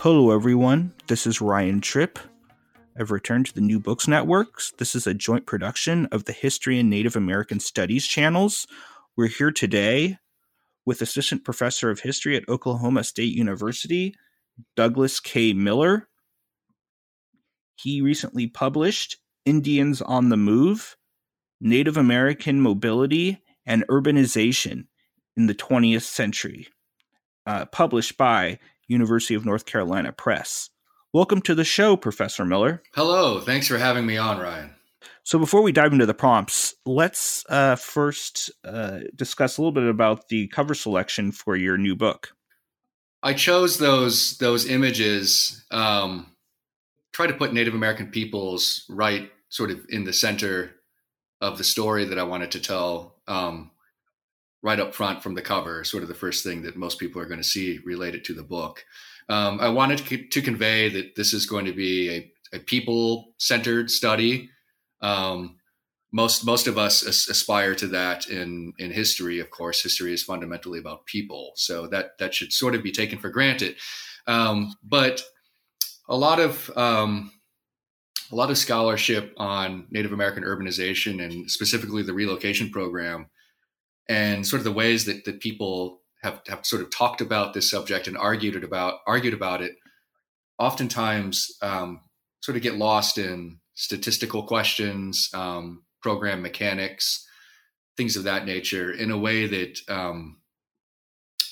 Hello, everyone. This is Ryan Tripp. I've returned to the New Books Networks. This is a joint production of the History and Native American Studies channels. We're here today with Assistant Professor of History at Oklahoma State University, Douglas K. Miller. He recently published Indians on the Move Native American Mobility and Urbanization in the 20th Century, uh, published by University of North Carolina Press. Welcome to the show, Professor Miller. Hello. Thanks for having me on, Ryan. So, before we dive into the prompts, let's uh, first uh, discuss a little bit about the cover selection for your new book. I chose those those images. Um, try to put Native American peoples right, sort of in the center of the story that I wanted to tell. Um, right up front from the cover, sort of the first thing that most people are going to see related to the book. Um, I wanted to, convey that this is going to be a, a people centered study. Um, most most of us aspire to that in in history. Of course, history is fundamentally about people, so that that should sort of be taken for granted. Um, but a lot of um, a lot of scholarship on Native American urbanization and specifically the relocation program. And sort of the ways that, that people have, have sort of talked about this subject and argued it about argued about it oftentimes um, sort of get lost in statistical questions um, program mechanics things of that nature in a way that um,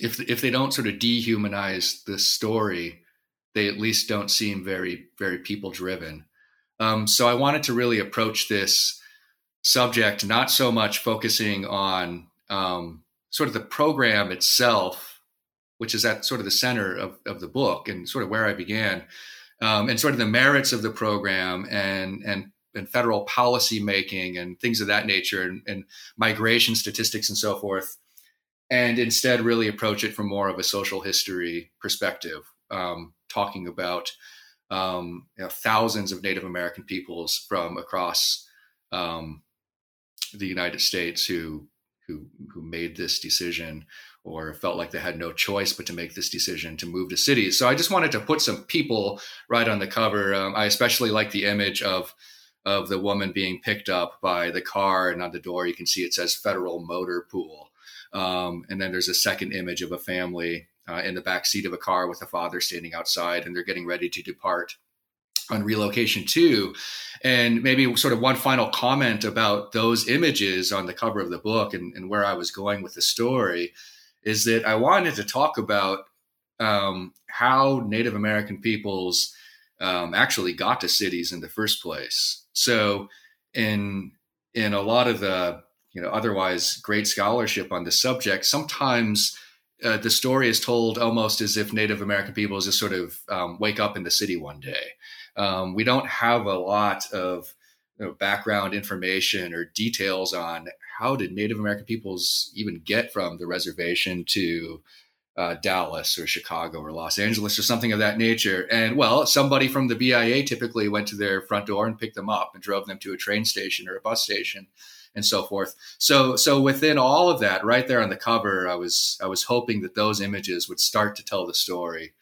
if if they don't sort of dehumanize the story they at least don't seem very very people driven um, so i wanted to really approach this subject not so much focusing on um, sort of the program itself, which is at sort of the center of, of the book and sort of where I began, um, and sort of the merits of the program and and and federal policy making and things of that nature and, and migration statistics and so forth, and instead really approach it from more of a social history perspective, um, talking about um, you know, thousands of Native American peoples from across um, the United States who who who made this decision or felt like they had no choice but to make this decision to move to cities. So I just wanted to put some people right on the cover. Um, I especially like the image of of the woman being picked up by the car, and on the door you can see it says Federal Motor Pool. Um, and then there's a second image of a family uh, in the back seat of a car with a father standing outside, and they're getting ready to depart on relocation too. And maybe sort of one final comment about those images on the cover of the book and, and where I was going with the story is that I wanted to talk about um, how Native American peoples um, actually got to cities in the first place. So in in a lot of the you know otherwise great scholarship on the subject, sometimes uh, the story is told almost as if Native American peoples just sort of um, wake up in the city one day um, we don't have a lot of you know, background information or details on how did Native American peoples even get from the reservation to uh, Dallas or Chicago or Los Angeles or something of that nature. And well, somebody from the BIA typically went to their front door and picked them up and drove them to a train station or a bus station and so forth. So so within all of that, right there on the cover, I was I was hoping that those images would start to tell the story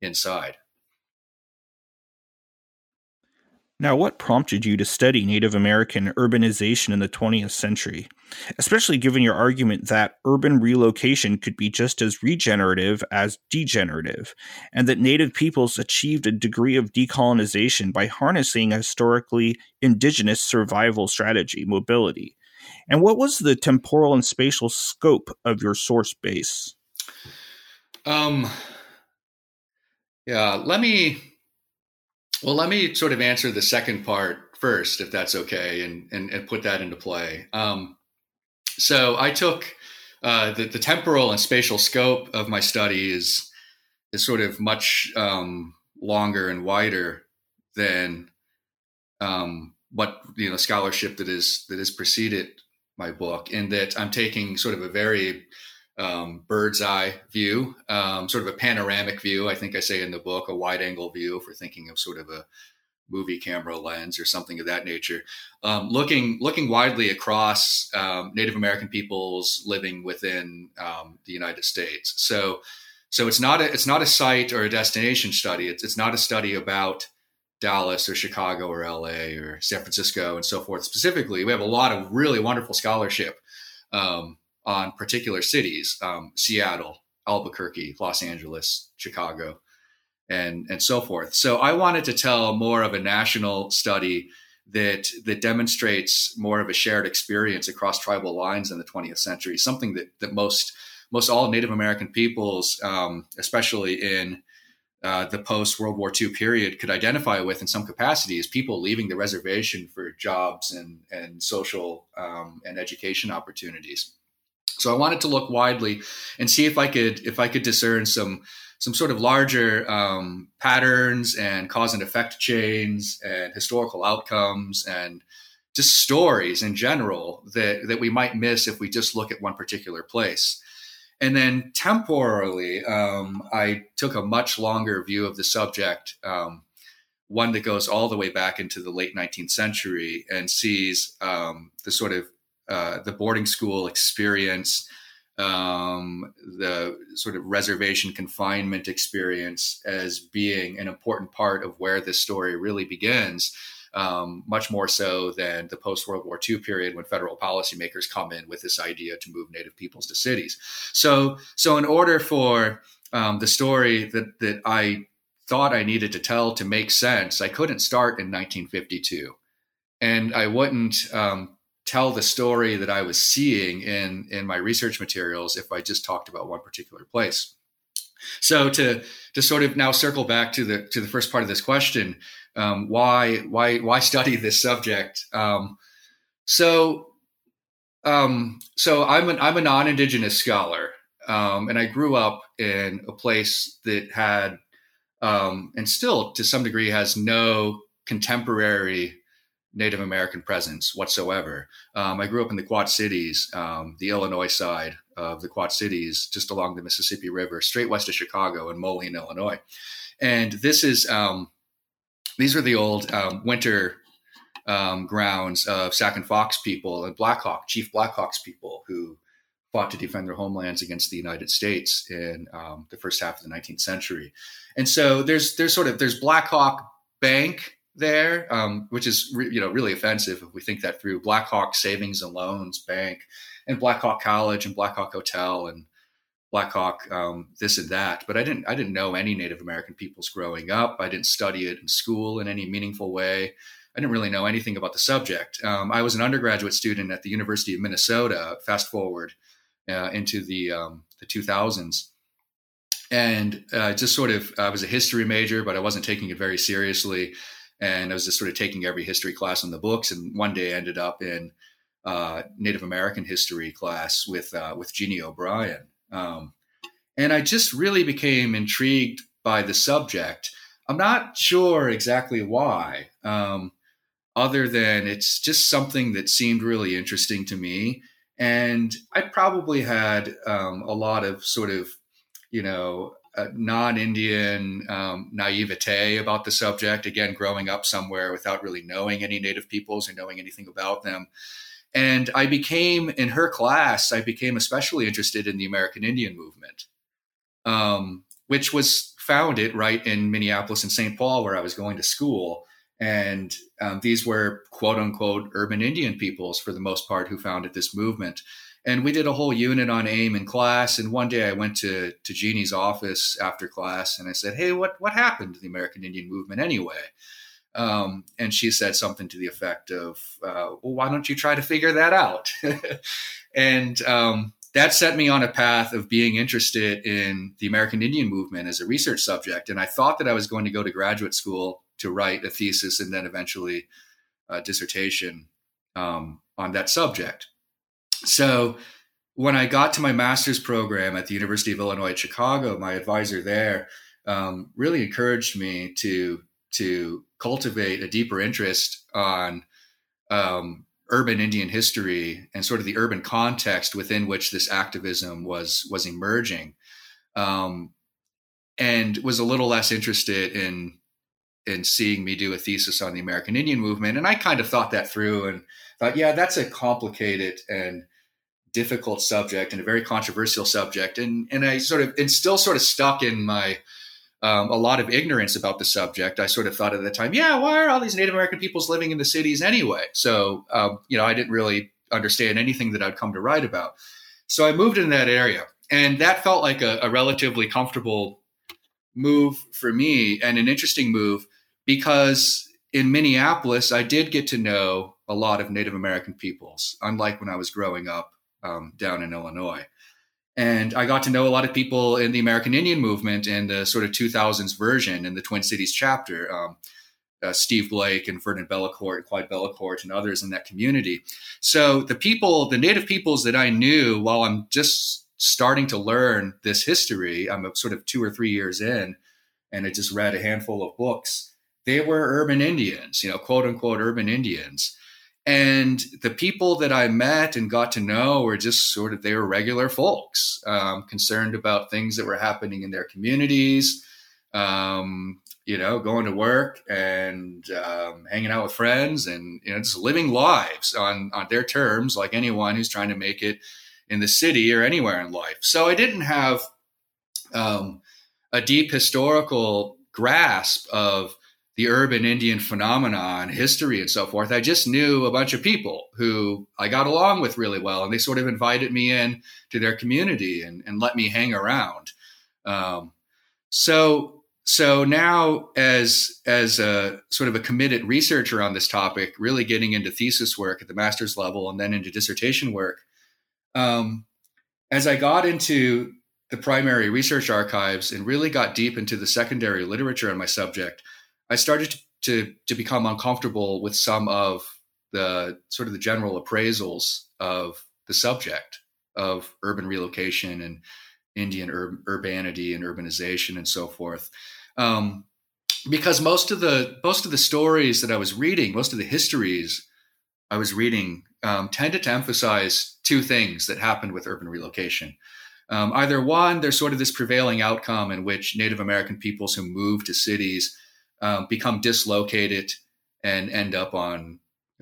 inside. Now, what prompted you to study Native American urbanization in the 20th century, especially given your argument that urban relocation could be just as regenerative as degenerative, and that Native peoples achieved a degree of decolonization by harnessing a historically indigenous survival strategy, mobility? And what was the temporal and spatial scope of your source base? Um, yeah, let me well, let me sort of answer the second part first, if that's okay, and and, and put that into play. Um, so I took uh, the, the temporal and spatial scope of my study is is sort of much um, longer and wider than um, what you know scholarship that is that has preceded my book. In that I'm taking sort of a very um, bird's eye view, um, sort of a panoramic view. I think I say in the book a wide angle view we're thinking of sort of a movie camera lens or something of that nature, um, looking looking widely across um, Native American peoples living within um, the United States. So so it's not a it's not a site or a destination study. It's it's not a study about Dallas or Chicago or LA or San Francisco and so forth. Specifically, we have a lot of really wonderful scholarship um, on particular cities: um, Seattle, Albuquerque, Los Angeles, Chicago, and and so forth. So I wanted to tell more of a national study that that demonstrates more of a shared experience across tribal lines in the 20th century. Something that that most most all Native American peoples, um, especially in uh, the post World War II period, could identify with in some capacity is people leaving the reservation for jobs and and social um, and education opportunities. So I wanted to look widely and see if I could if I could discern some some sort of larger um, patterns and cause and effect chains and historical outcomes and just stories in general that that we might miss if we just look at one particular place. And then temporally, um, I took a much longer view of the subject, um, one that goes all the way back into the late 19th century and sees um, the sort of uh, the boarding school experience, um, the sort of reservation confinement experience as being an important part of where this story really begins um, much more so than the post World War II period when federal policymakers come in with this idea to move Native peoples to cities. So, so in order for um, the story that that I thought I needed to tell to make sense, I couldn't start in 1952, and I wouldn't um, tell the story that I was seeing in in my research materials if I just talked about one particular place. So to to sort of now circle back to the to the first part of this question, um, why why why study this subject? Um, so um, so I'm an I'm a non-indigenous scholar, um, and I grew up in a place that had um, and still to some degree has no contemporary Native American presence whatsoever. Um, I grew up in the Quad Cities, the Illinois side of the Quad Cities, just along the Mississippi River, straight west of Chicago in Moline, Illinois. And this is um, these are the old um, winter um, grounds of Sac and Fox people and Blackhawk, Chief Blackhawks people who fought to defend their homelands against the United States in um, the first half of the 19th century. And so there's there's sort of there's Blackhawk Bank there, um, which is re- you know really offensive if we think that through. Blackhawk Savings and Loans Bank and Blackhawk College and Blackhawk Hotel and Blackhawk, um, this and that. But I didn't I didn't know any Native American peoples growing up. I didn't study it in school in any meaningful way. I didn't really know anything about the subject. Um, I was an undergraduate student at the University of Minnesota. Fast forward uh, into the um, the 2000s, and uh, just sort of I was a history major, but I wasn't taking it very seriously, and I was just sort of taking every history class in the books. And one day I ended up in uh, Native American history class with uh, with Jeannie O'Brien um, and I just really became intrigued by the subject. I'm not sure exactly why, um, other than it's just something that seemed really interesting to me. And I probably had um, a lot of sort of, you know, non-Indian um, naivete about the subject. Again, growing up somewhere without really knowing any Native peoples or knowing anything about them. And I became, in her class, I became especially interested in the American Indian movement, um, which was founded right in Minneapolis and St. Paul, where I was going to school. And um, these were quote unquote urban Indian peoples for the most part who founded this movement. And we did a whole unit on AIM in class. And one day I went to, to Jeannie's office after class and I said, Hey, what, what happened to the American Indian movement anyway? Um, and she said something to the effect of, uh, well, why don't you try to figure that out? and um, that set me on a path of being interested in the American Indian movement as a research subject. And I thought that I was going to go to graduate school to write a thesis and then eventually a dissertation um, on that subject. So when I got to my master's program at the University of Illinois at Chicago, my advisor there um, really encouraged me to to cultivate a deeper interest on um, urban Indian history and sort of the urban context within which this activism was was emerging, um, and was a little less interested in in seeing me do a thesis on the American Indian movement. And I kind of thought that through and thought, yeah, that's a complicated and difficult subject and a very controversial subject. And and I sort of and still sort of stuck in my um, a lot of ignorance about the subject. I sort of thought at the time, yeah, why are all these Native American peoples living in the cities anyway? So um, you know, I didn't really understand anything that I'd come to write about. So I moved in that area, and that felt like a, a relatively comfortable move for me and an interesting move because in Minneapolis, I did get to know a lot of Native American peoples, unlike when I was growing up um, down in Illinois. And I got to know a lot of people in the American Indian movement and the sort of 2000s version in the Twin Cities chapter. Um, uh, Steve Blake and Ferdinand Bellecourt, Clyde Bellecourt, and others in that community. So the people, the native peoples that I knew while I'm just starting to learn this history, I'm sort of two or three years in, and I just read a handful of books. They were urban Indians, you know, quote unquote urban Indians. And the people that I met and got to know were just sort of, they were regular folks, um, concerned about things that were happening in their communities, um, you know, going to work and um, hanging out with friends and, you know, just living lives on, on their terms, like anyone who's trying to make it in the city or anywhere in life. So I didn't have um, a deep historical grasp of the urban Indian phenomenon, history, and so forth. I just knew a bunch of people who I got along with really well, and they sort of invited me in to their community and, and let me hang around. Um, so, so now, as as a sort of a committed researcher on this topic, really getting into thesis work at the master's level and then into dissertation work, um, as I got into the primary research archives and really got deep into the secondary literature on my subject I started to, to, become uncomfortable with some of the sort of the general appraisals of the subject of urban relocation and Indian ur- urbanity and urbanization and so forth. Um, because most of the most of the stories that I was reading, most of the histories I was reading, um, tended to emphasize two things that happened with urban relocation. Um, either one, there's sort of this prevailing outcome in which Native American peoples who move to cities um, become dislocated and end up on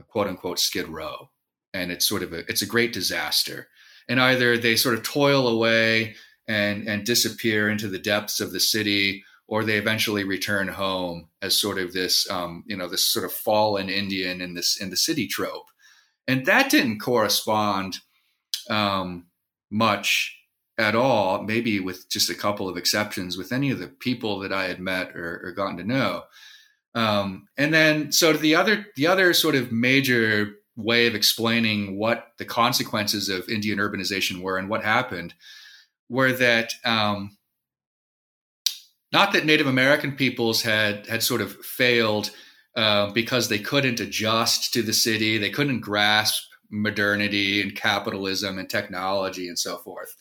quote unquote skid row. And it's sort of a it's a great disaster. And either they sort of toil away and and disappear into the depths of the city or they eventually return home as sort of this um, you know this sort of fallen indian in this in the city trope. And that didn't correspond um, much at all, maybe with just a couple of exceptions, with any of the people that I had met or, or gotten to know. Um, and then, so the other, the other sort of major way of explaining what the consequences of Indian urbanization were and what happened were that um, not that Native American peoples had had sort of failed uh, because they couldn't adjust to the city, they couldn't grasp modernity and capitalism and technology and so forth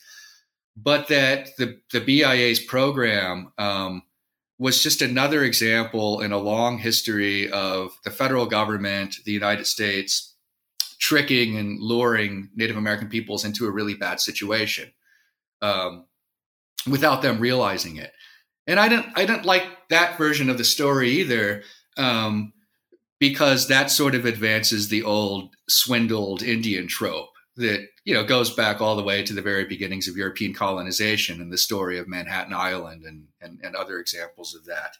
but that the, the BIA's program um, was just another example in a long history of the federal government, the United States, tricking and luring Native American peoples into a really bad situation um, without them realizing it. And I didn't, I didn't like that version of the story either, um, because that sort of advances the old swindled Indian trope that you know goes back all the way to the very beginnings of European colonization and the story of Manhattan Island and and, and other examples of that.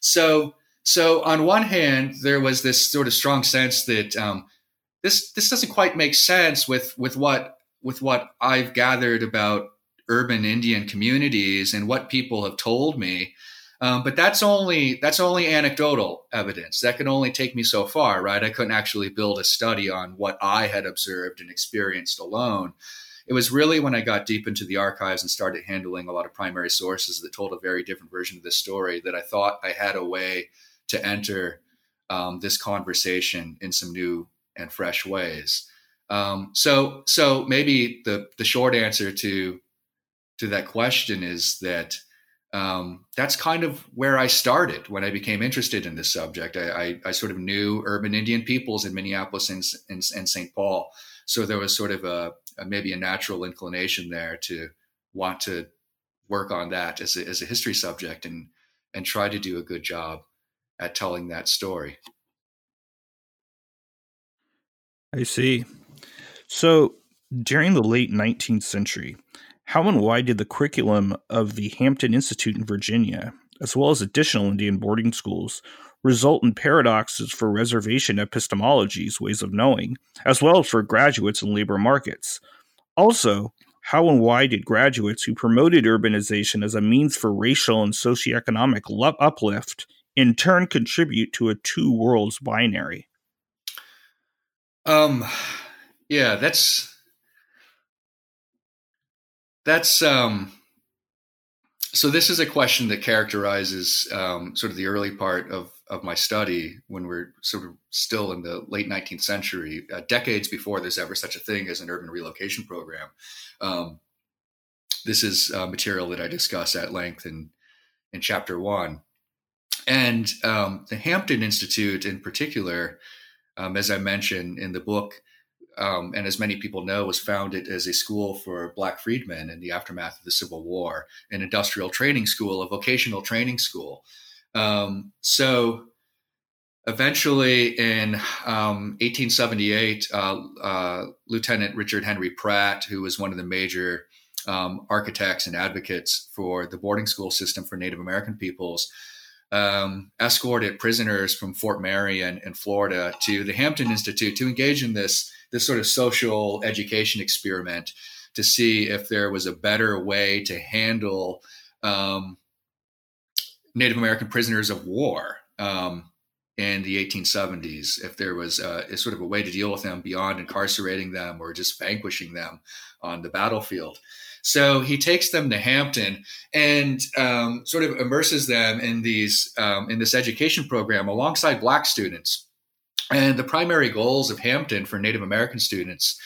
So so on one hand, there was this sort of strong sense that um, this this doesn't quite make sense with with what with what I've gathered about urban Indian communities and what people have told me um, but that's only that's only anecdotal evidence. That can only take me so far, right? I couldn't actually build a study on what I had observed and experienced alone. It was really when I got deep into the archives and started handling a lot of primary sources that told a very different version of this story that I thought I had a way to enter um, this conversation in some new and fresh ways. Um, so, so maybe the the short answer to to that question is that um, that's kind of where I started when I became interested in this subject. I, I, I sort of knew urban Indian peoples in Minneapolis and, and, and St. Paul. So there was sort of a, a, maybe a natural inclination there to want to work on that as a, as a history subject and, and try to do a good job at telling that story. I see. So during the late 19th century, how and why did the curriculum of the Hampton Institute in Virginia, as well as additional Indian boarding schools, result in paradoxes for reservation epistemologies, ways of knowing, as well as for graduates in labor markets? Also, how and why did graduates who promoted urbanization as a means for racial and socioeconomic uplift in turn contribute to a two worlds binary? Um, yeah, that's that's um, so. This is a question that characterizes um, sort of the early part of of my study when we're sort of still in the late 19th century, uh, decades before there's ever such a thing as an urban relocation program. Um, this is uh, material that I discuss at length in in chapter one, and um, the Hampton Institute in particular um, as I mentioned in the book, um, and as many people know, was founded as a school for Black freedmen in the aftermath of the Civil War, an industrial training school, a vocational training school. Um, so eventually in um, 1878, uh, uh, Lieutenant Richard Henry Pratt, who was one of the major um, architects and advocates for the boarding school system for Native American peoples, um, escorted prisoners from Fort Marion in Florida to the Hampton Institute to engage in this this sort of social education experiment to see if there was a better way to handle um, Native American prisoners of war um, in the 1870s. If there was a, a, sort of a way to deal with them beyond incarcerating them or just vanquishing them on the battlefield. So he takes them to Hampton and um, sort of immerses them in these um, in this education program alongside Black students. And the primary goals of Hampton for Native American students,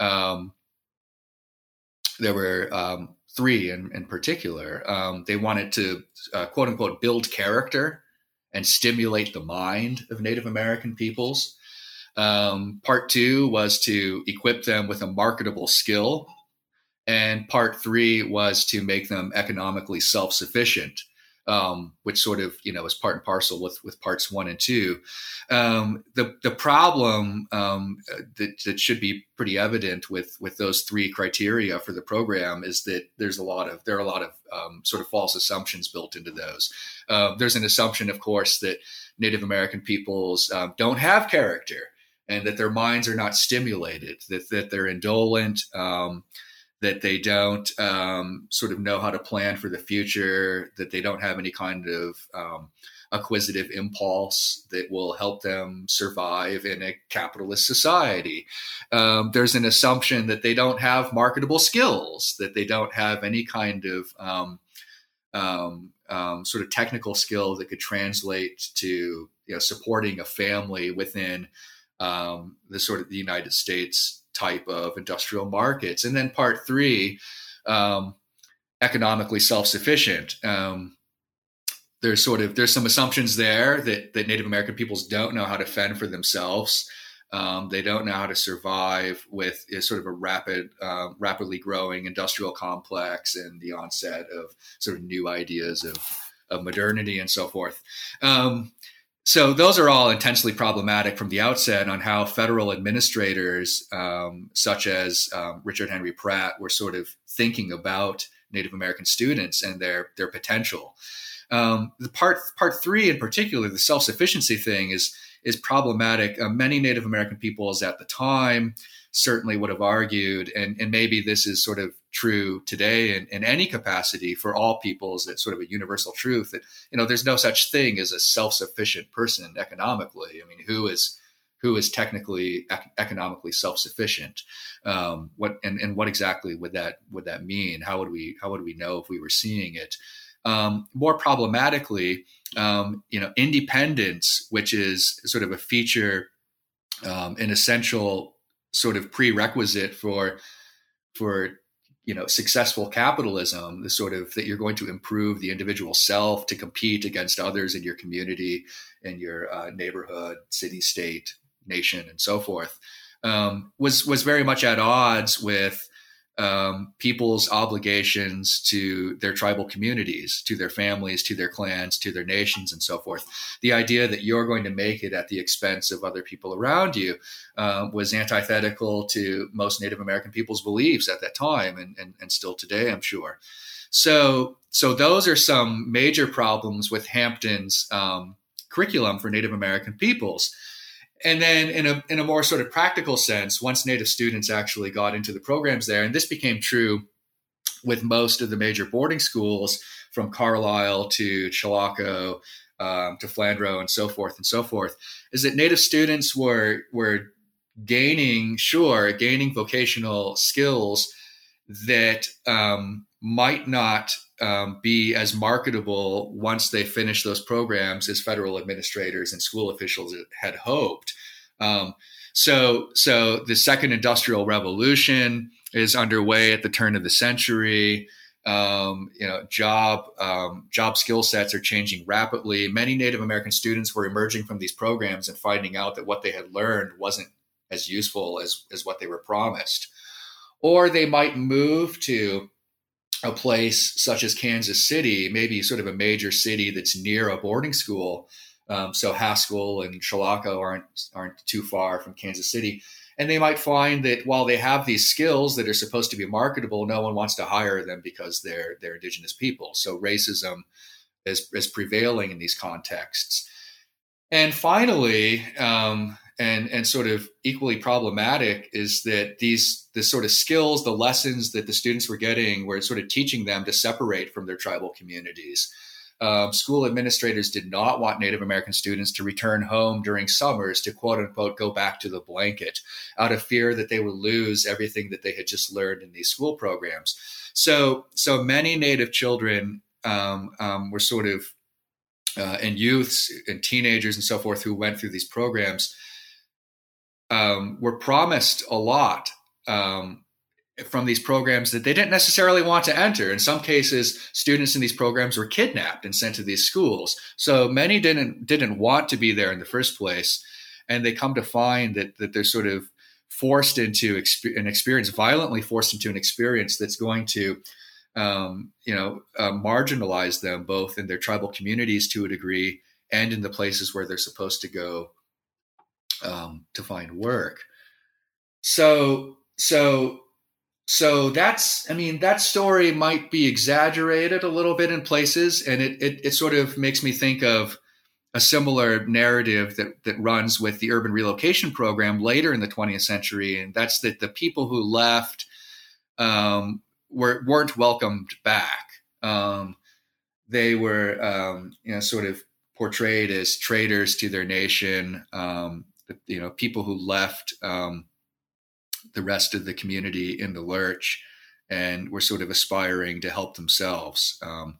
um, there were um, three in, in particular. Um, they wanted to uh, quote unquote build character and stimulate the mind of Native American peoples. Um, part two was to equip them with a marketable skill and part three was to make them economically self-sufficient um, which sort of you know is part and parcel with with parts one and two. Um, the the problem um, that that should be pretty evident with with those three criteria for the program is that there's a lot of there are a lot of um, sort of false assumptions built into those. Uh, there's an assumption, of course, that Native American peoples um, don't have character and that their minds are not stimulated, that that they're indolent. Um, that they don't um, sort of know how to plan for the future, that they don't have any kind of um, acquisitive impulse that will help them survive in a capitalist society. Um, there's an assumption that they don't have marketable skills, that they don't have any kind of um, um, um, sort of technical skill that could translate to you know, supporting a family within the sort of the United States type of industrial markets. And then part three, um, economically self-sufficient. Um, there's sort of there's some assumptions there that that Native American peoples don't know how to fend for themselves. Um, they don't know how to survive with sort of a rapid, uh, rapidly growing industrial complex and the onset of sort of new ideas of, of modernity and so forth. Um, so those are all intensely problematic from the outset on how federal administrators, um, such as um, Richard Henry Pratt, were sort of thinking about Native American students and their their potential. Um, the part part three, in particular, the self sufficiency thing, is is problematic. Uh, many Native American peoples at the time certainly would have argued, and, and maybe this is sort of true today in, in any capacity for all peoples, it's sort of a universal truth that, you know, there's no such thing as a self-sufficient person economically. I mean, who is who is technically ec- economically self-sufficient? Um, what and, and what exactly would that would that mean? How would we how would we know if we were seeing it? Um, more problematically um, you know independence which is sort of a feature um, an essential sort of prerequisite for for you know successful capitalism the sort of that you're going to improve the individual self to compete against others in your community in your uh, neighborhood city state nation and so forth. Um, was was very much at odds with um, people's obligations to their tribal communities, to their families, to their clans, to their nations, and so forth. The idea that you're going to make it at the expense of other people around you uh, was antithetical to most Native American people's beliefs at that time, and, and, and still today, I'm sure. So, so those are some major problems with Hampton's um, curriculum for Native American peoples and then in a in a more sort of practical sense, once Native students actually got into the programs there, and this became true with most of the major boarding schools from Carlisle to Chilocco um, to Flandreau and so forth and so forth, is that Native students were were gaining, sure, gaining vocational skills that um, might not um, be as marketable once they finish those programs as federal administrators and school officials had hoped. Um, so, so the second industrial revolution is underway at the turn of the century. Um, you know, job um, job skill sets are changing rapidly. Many Native American students were emerging from these programs and finding out that what they had learned wasn't as useful as as what they were promised. Or they might move to a place such as Kansas City, maybe sort of a major city that's near a boarding school. Um, so Haskell and Chilocco aren't aren't too far from Kansas City, and they might find that while they have these skills that are supposed to be marketable, no one wants to hire them because they're they're indigenous people. So racism is is prevailing in these contexts. And finally, um, and and sort of equally problematic is that these the sort of skills the lessons that the students were getting were sort of teaching them to separate from their tribal communities. Um, school administrators did not want native american students to return home during summers to quote unquote go back to the blanket out of fear that they would lose everything that they had just learned in these school programs. So so many native children um, um, were sort of uh, and youths and teenagers and so forth who went through these programs um, were promised a lot um, from these programs that they didn't necessarily want to enter. In some cases, students in these programs were kidnapped and sent to these schools. So many didn't didn't want to be there in the first place, and they come to find that that they're sort of forced into exp- an experience, violently forced into an experience that's going to um, you know, uh, marginalize them both in their tribal communities to a degree and in the places where they're supposed to go um, to find work. So, so, so that's, I mean, that story might be exaggerated a little bit in places, and it, it, it sort of makes me think of a similar narrative that, that runs with the urban relocation program later in the 20th century, and that's that the people who left um, were, weren't welcomed back. Um, they were, um, you know, sort of portrayed as traitors to their nation. Um, you know people who left um, the rest of the community in the lurch and were sort of aspiring to help themselves. Um,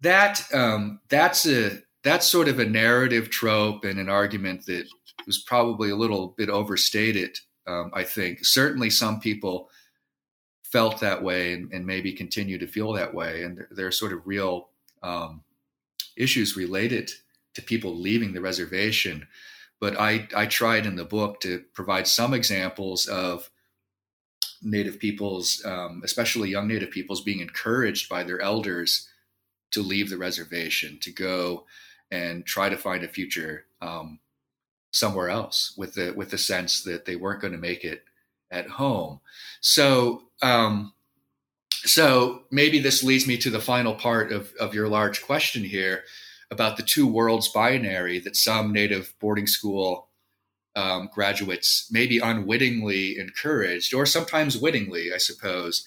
that um, that's a that's sort of a narrative trope and an argument that was probably a little bit overstated. Um, I think certainly some people felt that way and, and, maybe continue to feel that way, and there, there are sort of real um, issues related to people leaving the reservation but I, I tried in the book to provide some examples of Native peoples, um, especially young Native peoples, being encouraged by their elders to leave the reservation, to go and try to find a future um, somewhere else, with the with the sense that they weren't going to make it at home. So, um, so maybe this leads me to the final part of of your large question here, about the two worlds binary that some native boarding school um, graduates maybe unwittingly encouraged, or sometimes wittingly, I suppose.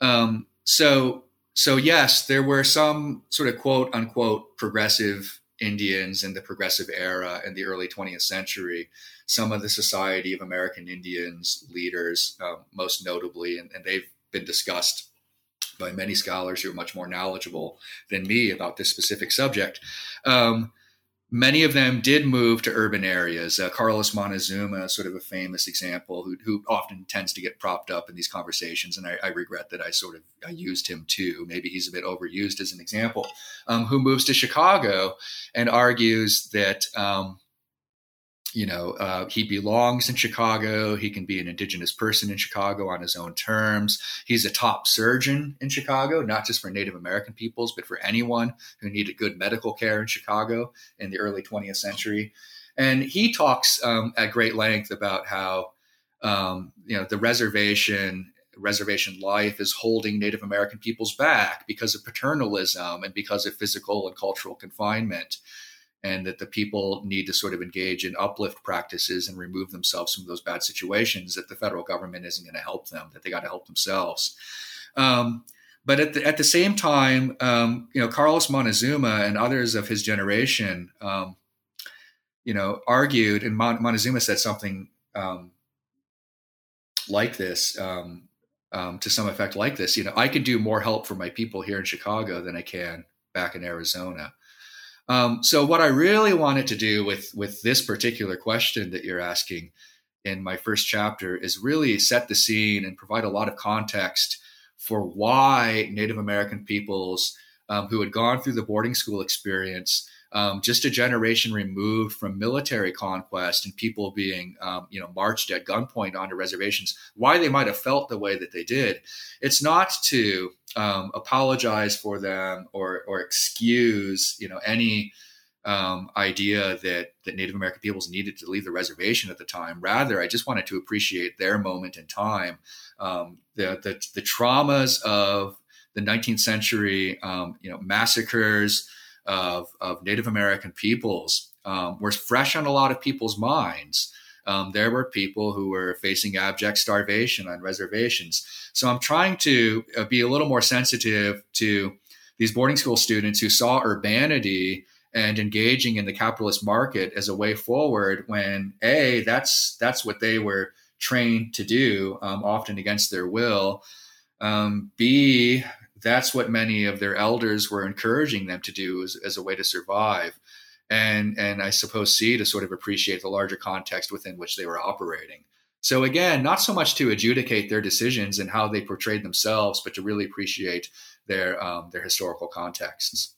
Um, so, so yes, there were some sort of quote unquote progressive Indians in the progressive era in the early 20th century. Some of the Society of American Indians leaders, um, most notably, and, and they've been discussed by many scholars who are much more knowledgeable than me about this specific subject. Um, many of them did move to urban areas. Uh, Carlos Montezuma, sort of a famous example, who, who, often tends to get propped up in these conversations, and I, I, regret that I sort of I used him too. Maybe he's a bit overused as an example. Um, who moves to Chicago and argues that um, you know, uh, he belongs in Chicago. He can be an indigenous person in Chicago on his own terms. He's a top surgeon in Chicago, not just for Native American peoples, but for anyone who needed good medical care in Chicago in the early 20th century. And he talks um, at great length about how, um, you know, the reservation reservation life is holding Native American peoples back because of paternalism and because of physical and cultural confinement and that the people need to sort of engage in uplift practices and remove themselves from those bad situations that the federal government isn't going to help them that they got to help themselves. Um, but at the, at the same time um, you know carlos montezuma and others of his generation um, you know argued and montezuma said something um, like this um, um, to some effect like this you know i can do more help for my people here in chicago than i can back in arizona um, so what I really wanted to do with with this particular question that you're asking in my first chapter is really set the scene and provide a lot of context for why Native American peoples um, who had gone through the boarding school experience um, just a generation removed from military conquest and people being, um, you know, marched at gunpoint onto reservations, why they might have felt the way that they did. It's not to um, apologize for them or or excuse, you know, any um, idea that that Native American peoples needed to leave the reservation at the time. Rather, I just wanted to appreciate their moment in time, um, the, the the traumas of the 19th century, um, you know, massacres of, of Native American peoples um, was fresh on a lot of people's minds. Um, there were people who were facing abject starvation on reservations. So I'm trying to uh, be a little more sensitive to these boarding school students who saw urbanity and engaging in the capitalist market as a way forward when a that's that's what they were trained to do um, often against their will um, b that's what many of their elders were encouraging them to do as, as a way to survive. And and i suppose see to sort of appreciate the larger context within which they were operating. So again not so much to adjudicate their decisions and how they portrayed themselves but to really appreciate their um, their historical contexts.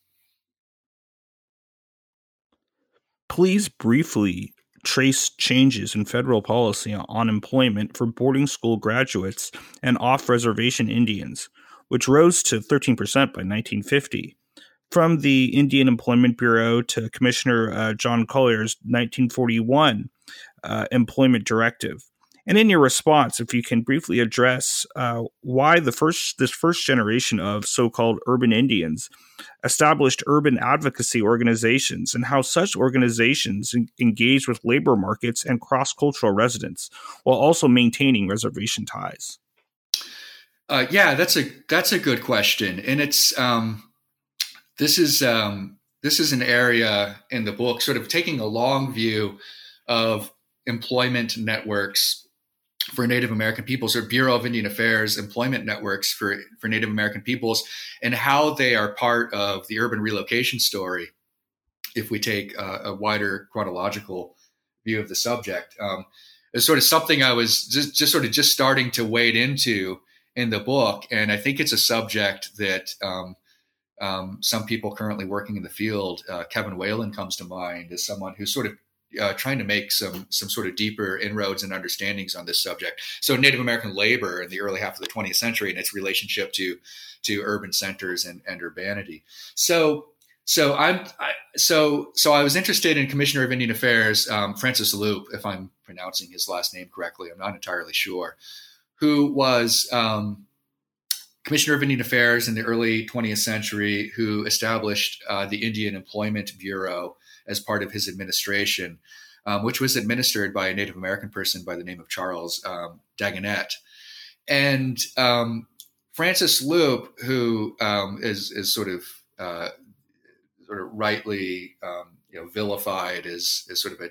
Please briefly trace changes in federal policy on employment for boarding school graduates and off reservation Indians which rose to 13% by 1950. From the Indian Employment Bureau to Commissioner uh, John Collier's 1941 uh, employment directive. And in your response, if you can briefly address uh, why the first this first generation of so-called urban Indians established urban advocacy organizations and how such organizations engage with labor markets and cross-cultural residents while also maintaining reservation ties. Uh, yeah, that's a that's a good question, and it's um, this is um, this is an area in the book, sort of taking a long view of employment networks for Native American peoples, or Bureau of Indian Affairs employment networks for for Native American peoples, and how they are part of the urban relocation story. If we take uh, a wider chronological view of the subject, um, it's sort of something I was just just sort of just starting to wade into in the book, and I think it's a subject that um, um, some people currently working in the field, uh, Kevin Whalen comes to mind as someone who's sort of uh, trying to make some some sort of deeper inroads and understandings on this subject. So Native American labor in the early half of the 20th century and its relationship to to urban centers and, and urbanity. So so I'm I, so so I was interested in Commissioner of Indian Affairs um, Francis Leupp, if I'm pronouncing his last name correctly. I'm not entirely sure who was um, Commissioner of Indian Affairs in the early 20th century, who established uh, the Indian Employment Bureau as part of his administration, um, which was administered by a Native American person by the name of Charles um, Dagenett. And um, Francis Leupp, who um, is is sort of uh, sort of rightly um, you know vilified as, as sort of a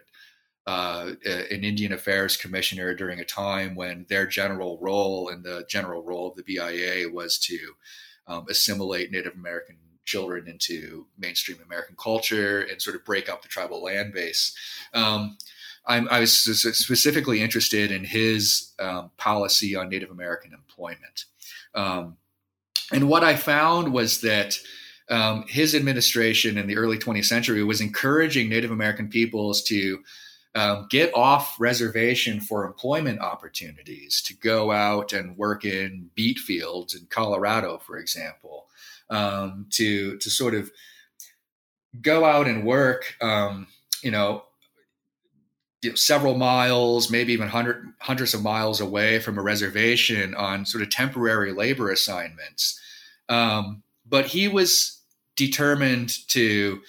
uh, an Indian Affairs Commissioner during a time when their general role and the general role of the BIA was to um, assimilate Native American children into mainstream American culture and sort of break up the tribal land base. Um, i was specifically interested in his um, policy on Native American employment. Um, and what I found was that um, his administration in the early 20th century was encouraging Native American peoples to um, get off reservation for employment opportunities to go out and work in beet fields in Colorado, for example, um, to to sort of go out and work, um, you know, you know, several miles, maybe even hundred, hundreds of miles away from a reservation on sort of temporary labor assignments. Um, but he was determined to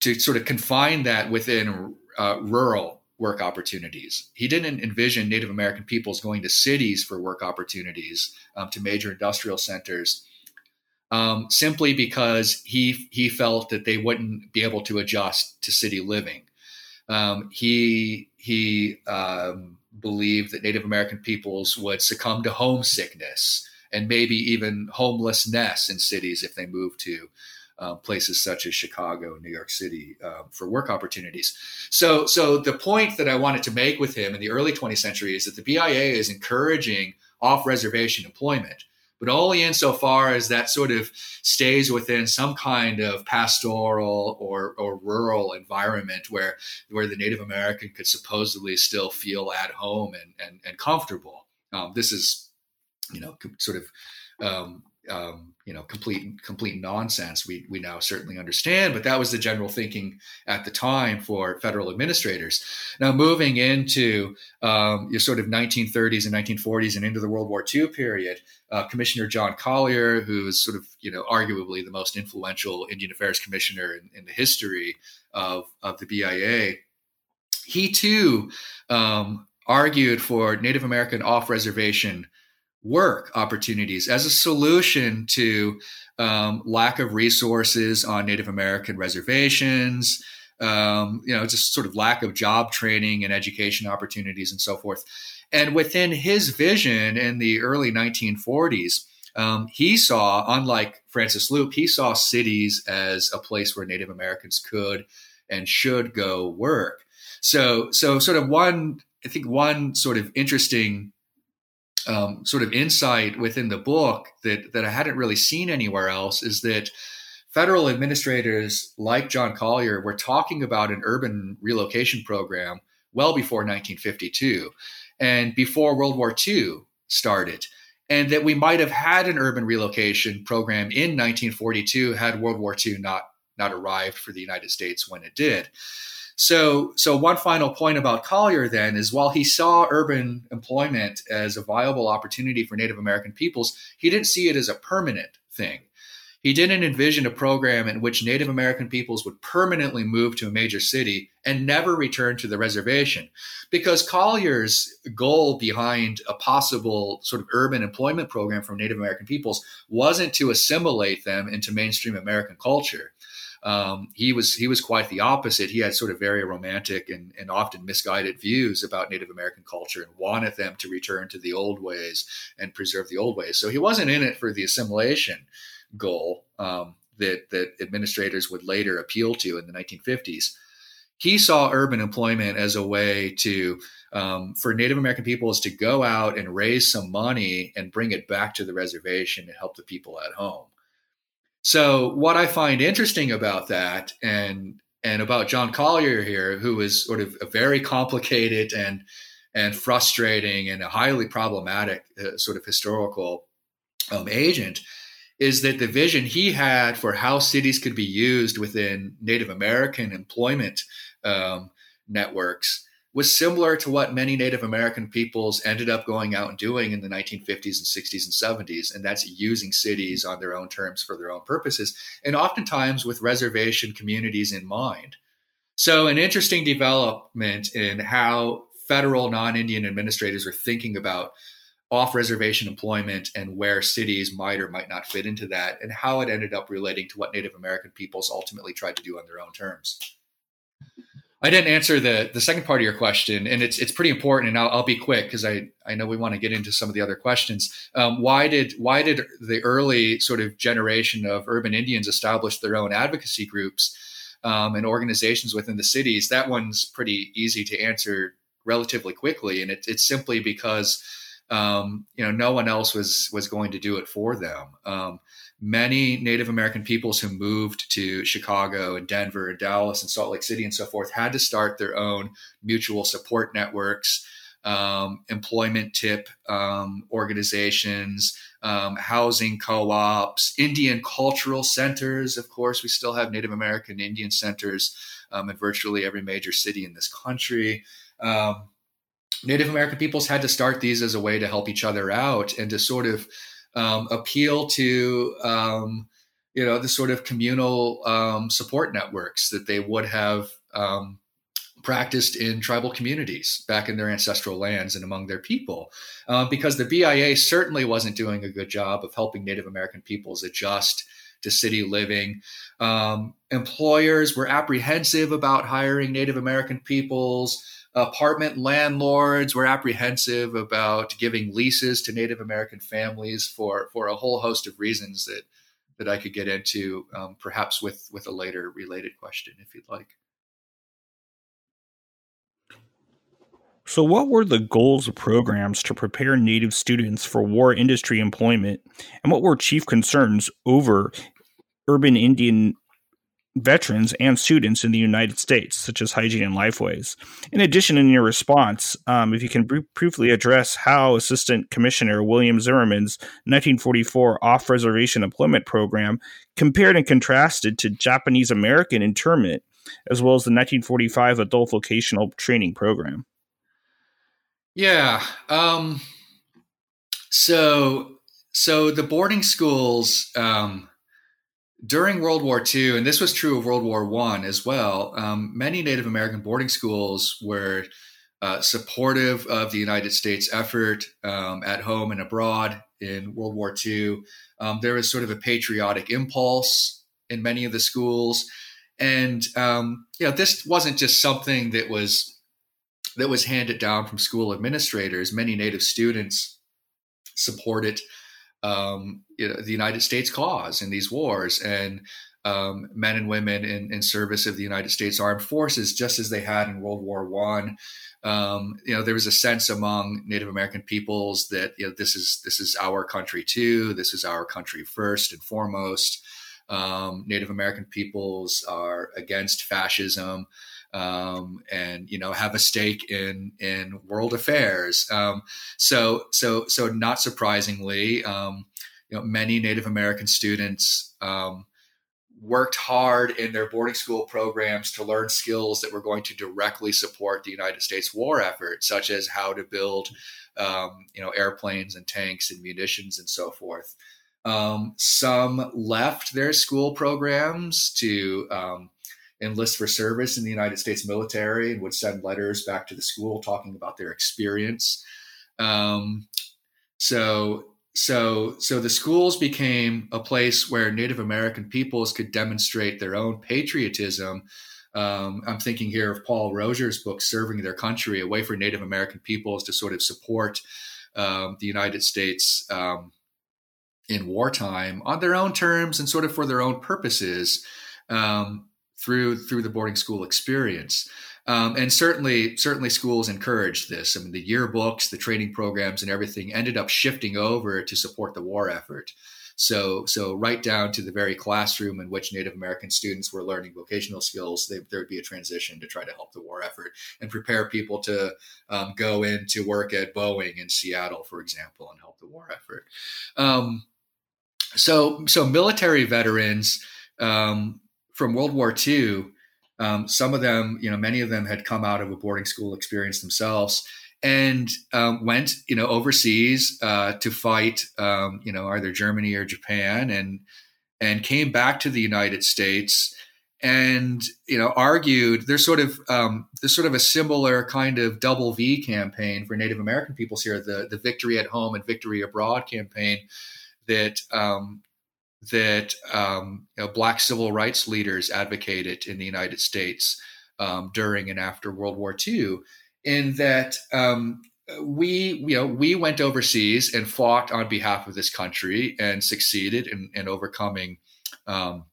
to sort of confine that within uh, rural work opportunities. He didn't envision Native American peoples going to cities for work opportunities, um, to major industrial centers, um, simply because he he felt that they wouldn't be able to adjust to city living. Um, he he um, believed that Native American peoples would succumb to homesickness and maybe even homelessness in cities if they moved to uh, places such as Chicago New York City uh, for work opportunities. So, so the point that I wanted to make with him in the early 20th century is that the BIA is encouraging off-reservation employment, but only insofar as that sort of stays within some kind of pastoral or, or rural environment where where the Native American could supposedly still feel at home and and, and comfortable. Um, this is, you know, sort of um, um, you know complete complete nonsense. We we now certainly understand, but that was the general thinking at the time for federal administrators. Now moving into um, your sort of 1930s and 1940s and into the World War II period, uh, Commissioner John Collier, who is sort of you know arguably the most influential Indian Affairs Commissioner in, in the history of of the BIA, he too um, argued for Native American off reservation work opportunities as a solution to um, lack of resources on Native American reservations, um, you know, just sort of lack of job training and education opportunities and so forth. And within his vision in the early 1940s, um, he saw, unlike Francis Leupp, he saw cities as a place where Native Americans could and should go work. So, so sort of one, I think one sort of interesting um, sort of insight within the book that that I hadn't really seen anywhere else is that federal administrators like John Collier were talking about an urban relocation program well before 1952 and before World War II started. And that we might have had an urban relocation program in 1942 had World War II not, not arrived for the United States when it did. So, so one final point about Collier then is while he saw urban employment as a viable opportunity for Native American peoples, he didn't see it as a permanent thing. He didn't envision a program in which Native American peoples would permanently move to a major city and never return to the reservation. Because Collier's goal behind a possible sort of urban employment program for Native American peoples wasn't to assimilate them into mainstream American culture. Um, he was he was quite the opposite. He had sort of very romantic and, and often misguided views about Native American culture and wanted them to return to the old ways and preserve the old ways. So he wasn't in it for the assimilation goal um, that that administrators would later appeal to in the 1950s. He saw urban employment as a way to um, for Native American peoples to go out and raise some money and bring it back to the reservation and help the people at home. So what I find interesting about that and and about John Collier here, who is sort of a very complicated and and frustrating and a highly problematic uh, sort of historical um, agent, is that the vision he had for how cities could be used within Native American employment um, networks was similar to what many Native American peoples ended up going out and doing in the 1950s and 60s and 70s, and that's using cities on their own terms for their own purposes, and oftentimes with reservation communities in mind. So, an interesting development in how federal non Indian administrators are thinking about off reservation employment and where cities might or might not fit into that, and how it ended up relating to what Native American peoples ultimately tried to do on their own terms. I didn't answer the the second part of your question, and it's it's pretty important, and I'll, I'll be quick because I I know we want to get into some of the other questions. Um, why did why did the early sort of generation of urban Indians establish their own advocacy groups um, and organizations within the cities? That one's pretty easy to answer relatively quickly, and it, it's simply because um, you know, no one else was was going to do it for them. Many Native American peoples who moved to Chicago and Denver and Dallas and Salt Lake City and so forth had to start their own mutual support networks, um, employment tip um, organizations, um, housing co ops, Indian cultural centers. Of course, we still have Native American Indian centers um, in virtually every major city in this country. Um, Native American peoples had to start these as a way to help each other out and to sort of um, appeal to um, you know the sort of communal um, support networks that they would have um, practiced in tribal communities back in their ancestral lands and among their people, uh, because the BIA certainly wasn't doing a good job of helping Native American peoples adjust to city living. Um, employers were apprehensive about hiring Native American peoples apartment landlords were apprehensive about giving leases to Native American families for for a whole host of reasons that that I could get into, um, perhaps with with a later related question, if you'd like. So, what were the goals of programs to prepare Native students for war industry employment, and what were chief concerns over urban Indian veterans and students in the United States, such as hygiene and lifeways. In addition, in your response, um, if you can br- briefly address how Assistant Commissioner William Zimmerman's 1944 off reservation employment program compared and contrasted to Japanese American internment, as well as the 1945 adult vocational training program. Yeah. Um, so, so the boarding schools, um, during World War II, and this was true of World War One as well, um, many Native American boarding schools were uh, supportive of the United States effort um, at home and abroad in World War II. Um, there was sort of a patriotic impulse in many of the schools, and um, you know this wasn't just something that was that was handed down from school administrators. Many Native students supported um, you know, the United States cause in these wars and um, men and women in, in, service of the United States Armed Forces, just as they had in World War One. Um, you know, there was a sense among Native American peoples that you know this is this is our country too. This is our country first and foremost. Um, Native American peoples are against fascism um, and you know have a stake in in world affairs. Um, so so so not surprisingly, um, you know many Native American students um, worked hard in their boarding school programs to learn skills that were going to directly support the United States war effort, such as how to build um, you know airplanes and tanks and munitions and so forth. Um, some left their school programs to um, enlist for service in the United States military and would send letters back to the school talking about their experience. Um, so so so the schools became a place where Native American peoples could demonstrate their own patriotism. Um, I'm thinking here of Paul Rosier's book, Serving Their Country, a way for Native American peoples to sort of support um, the United States um, in wartime on their own terms and sort of for their own purposes. Um, through through the boarding school experience. Um, and certainly, certainly, schools encouraged this. I mean, the yearbooks, the training programs, and everything ended up shifting over to support the war effort. So, so right down to the very classroom in which Native American students were learning vocational skills, there would be a transition to try to help the war effort and prepare people to um, go in to work at Boeing in Seattle, for example, and help the war effort. Um, so, so military veterans um, from World War II, um, some of them, you know, many of them had come out of a boarding school experience themselves and um, went, you know, overseas uh, to fight, um, you know, either Germany or Japan, and and came back to the United States and you know argued there's sort of um, there's sort of a similar kind of double V campaign for Native American peoples here, the the Victory at Home and Victory Abroad campaign that um, that um, you know, black civil rights leaders advocated in the United States um, during and after World War II, in that um, we you know we went overseas and fought on behalf of this country and succeeded in, in overcoming um,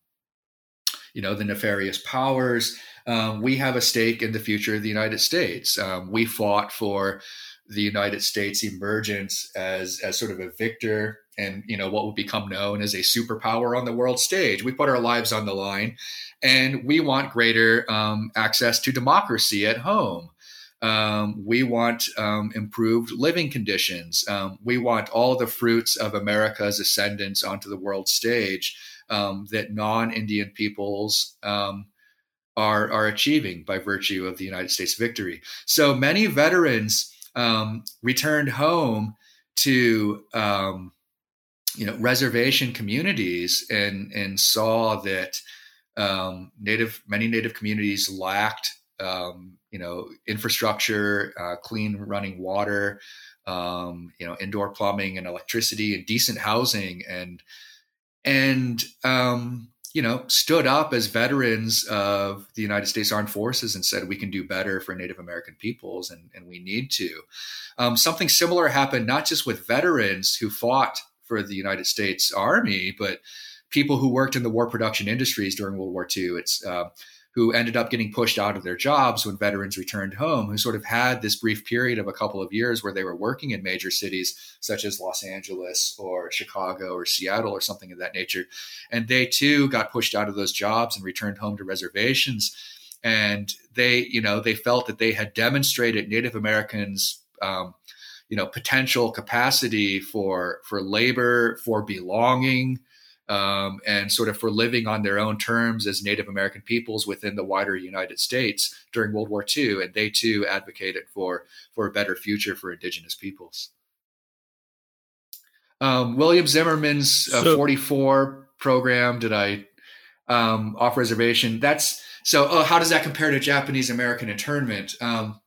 you know the nefarious powers. Um, we have a stake in the future of the United States. Um, we fought for the United States emergence as as sort of a victor and you know what would become known as a superpower on the world stage. We put our lives on the line, and we want greater um, access to democracy at home. Um, we want um, improved living conditions. Um, we want all the fruits of America's ascendance onto the world stage um, that non-Indian peoples um, are are achieving by virtue of the United States victory. So many veterans returned home to um, you know reservation communities and and saw that um, native many native communities lacked um, you know infrastructure, uh, clean running water, um, you know indoor plumbing and electricity and decent housing and and um, you know, stood up as veterans of the United States Armed Forces and said we can do better for Native American peoples and, and we need to. Um, something similar happened not just with veterans who fought for the United States Army, but people who worked in the war production industries during World War II. It's uh, who ended up getting pushed out of their jobs when veterans returned home, who sort of had this brief period of a couple of years where they were working in major cities such as Los Angeles or Chicago or Seattle or something of that nature. And they too got pushed out of those jobs and returned home to reservations. And they, you know, they felt that they had demonstrated Native Americans. Um, you know potential capacity for for labor for belonging um, and sort of for living on their own terms as Native American peoples within the wider United States during World War II, and they too advocated for for a better future for Indigenous peoples. Um, William Zimmerman's uh, so, 44 program, did I um, off reservation? That's so. Oh, how does that compare to Japanese American internment? Um,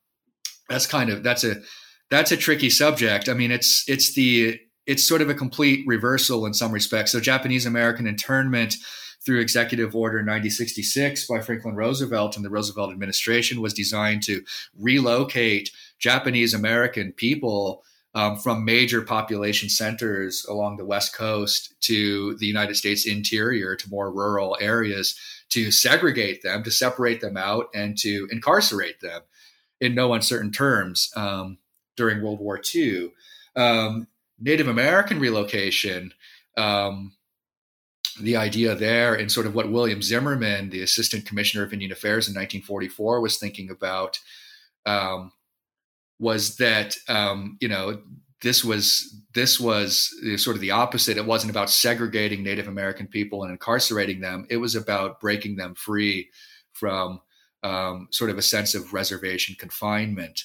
that's kind of that's a that's a tricky subject. I mean, it's it's the it's sort of a complete reversal in some respects. So Japanese American internment through Executive Order 9066 by Franklin Roosevelt and the Roosevelt administration was designed to relocate Japanese American people um, from major population centers along the West Coast to the United States interior to more rural areas to segregate them, to separate them out, and to incarcerate them in no uncertain terms um, during World War II. Um, Native American relocation, um, the idea there, and sort of what William Zimmerman, the Assistant Commissioner of Indian Affairs in 1944, was thinking about, um, was that um, you know this was this was sort of the opposite. It wasn't about segregating Native American people and incarcerating them. It was about breaking them free from um, sort of a sense of reservation confinement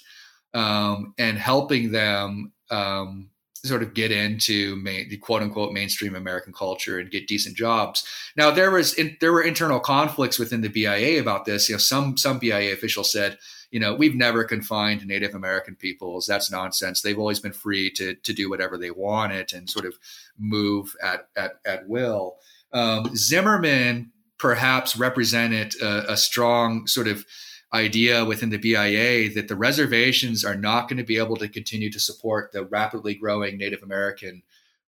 um, and helping them um, sort of get into main, the quote unquote mainstream American culture and get decent jobs. Now there was in, there were internal conflicts within the BIA about this. You know, some some BIA officials said, you know, we've never confined Native American peoples. That's nonsense. They've always been free to to do whatever they wanted and sort of move at at, at will. Um, Zimmerman perhaps represented a, a strong sort of idea within the BIA that the reservations are not going to be able to continue to support the rapidly growing Native American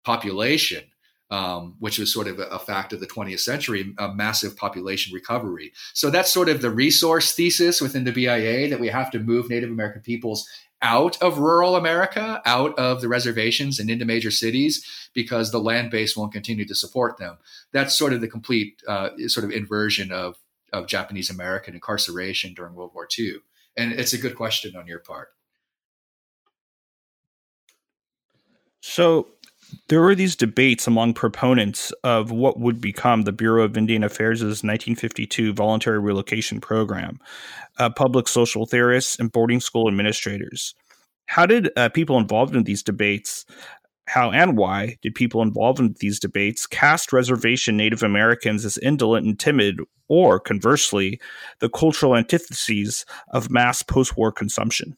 population, um, which was sort of a, a, fact of the 20th century, a massive population recovery. So that's sort of the resource thesis within the BIA that we have to move Native American peoples out of rural America, out of the reservations and into major cities because the land base won't continue to support them. That's sort of the complete uh, sort of inversion of of Japanese American incarceration during World War II? And it's a good question on your part. So there were these debates among proponents of what would become the Bureau of Indian Affairs' 1952 voluntary relocation program, uh, public social theorists, and boarding school administrators. How did uh, people involved in these debates how and why did people involved in these debates cast reservation Native Americans as indolent and timid, or conversely, the cultural antitheses of mass post war consumption?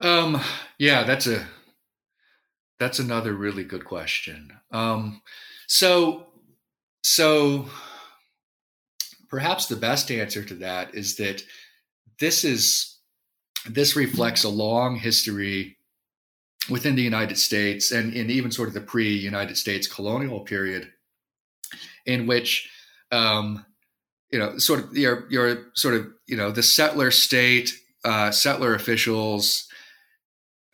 Um, yeah, that's a that's another really good question. Um, so so perhaps the best answer to that is that this is this reflects a long history within the United States and in even sort of the pre-United States colonial period, in which um, you know sort of your your sort of you know the settler state uh, settler officials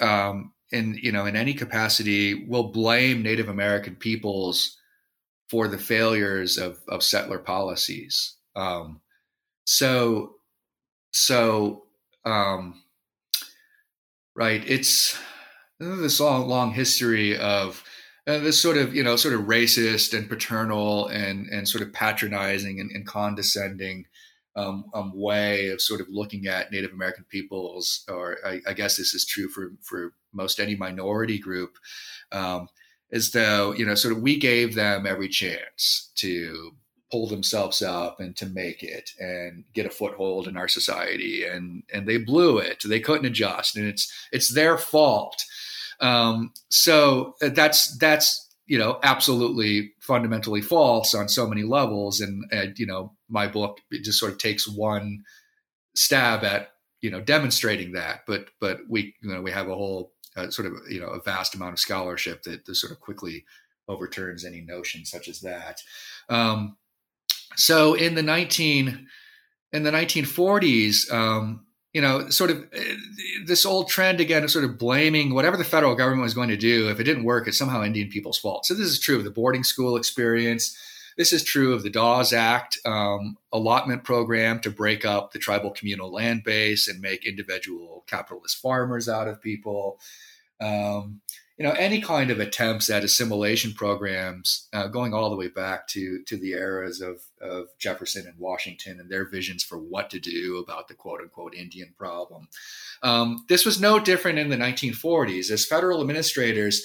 um, in you know in any capacity will blame Native American peoples for the failures of of settler policies. Um, so so um, right, it's this long long history of uh, this sort of you know sort of racist and paternal and and sort of patronizing and, and condescending um, um, way of sort of looking at Native American peoples, or I, I, guess this is true for for most any minority group, um, as though you know sort of we gave them every chance to pull themselves up and to make it and get a foothold in our society, and and they blew it. They couldn't adjust, and it's it's their fault. Um, so uh, that's that's you know absolutely fundamentally false on so many levels. And, and you know my book just sort of takes one stab at you know demonstrating that. But but we you know we have a whole uh, sort of you know a vast amount of scholarship that, that sort of quickly overturns any notion such as that. Um, so in the 19 in the 1940s um, you know, sort of uh, this old trend again of sort of blaming whatever the federal government was going to do. If it didn't work, it's somehow Indian people's fault. So this is true of the boarding school experience. This is true of the Dawes Act um, allotment program to break up the tribal communal land base and make individual capitalist farmers out of people. Um, you know any kind of attempts at assimilation programs uh, going all the way back to to the eras of, of jefferson and washington and their visions for what to do about the quote unquote indian problem. Um, this was no different in the 1940s as federal administrators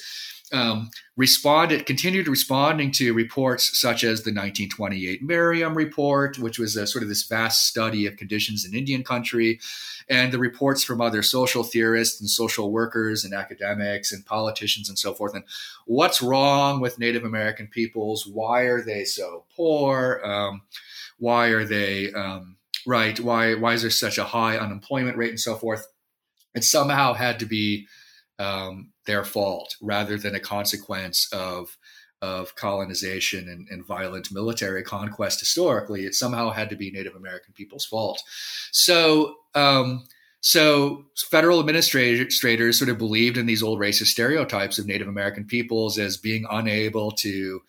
um, responded, continued responding to reports such as the 1928 Merriam Report, which was a, sort of this vast study of conditions in Indian country, and the reports from other social theorists and social workers and academics and politicians and so forth. And what's wrong with Native American peoples? Why are they so poor? Um, why are they um, right? Why why is there such a high unemployment rate and so forth? It somehow had to be um, their fault rather than a consequence of of colonization and, and, violent military conquest historically it somehow had to be native american people's fault. So um, so federal administrators sort of believed in these old racist stereotypes of native american peoples as being unable to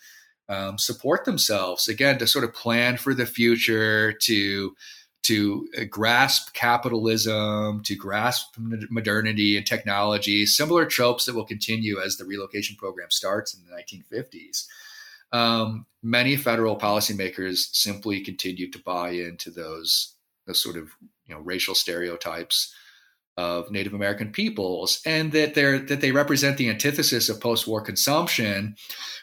um, support themselves again to sort of plan for the future to to uh, grasp capitalism, to grasp modernity and technology, similar tropes that will continue as the relocation program starts in the 1950s. Um, many federal policymakers simply continue to buy into those, those sort of you know racial stereotypes of Native American peoples, and that they that they represent the antithesis of post-war consumption,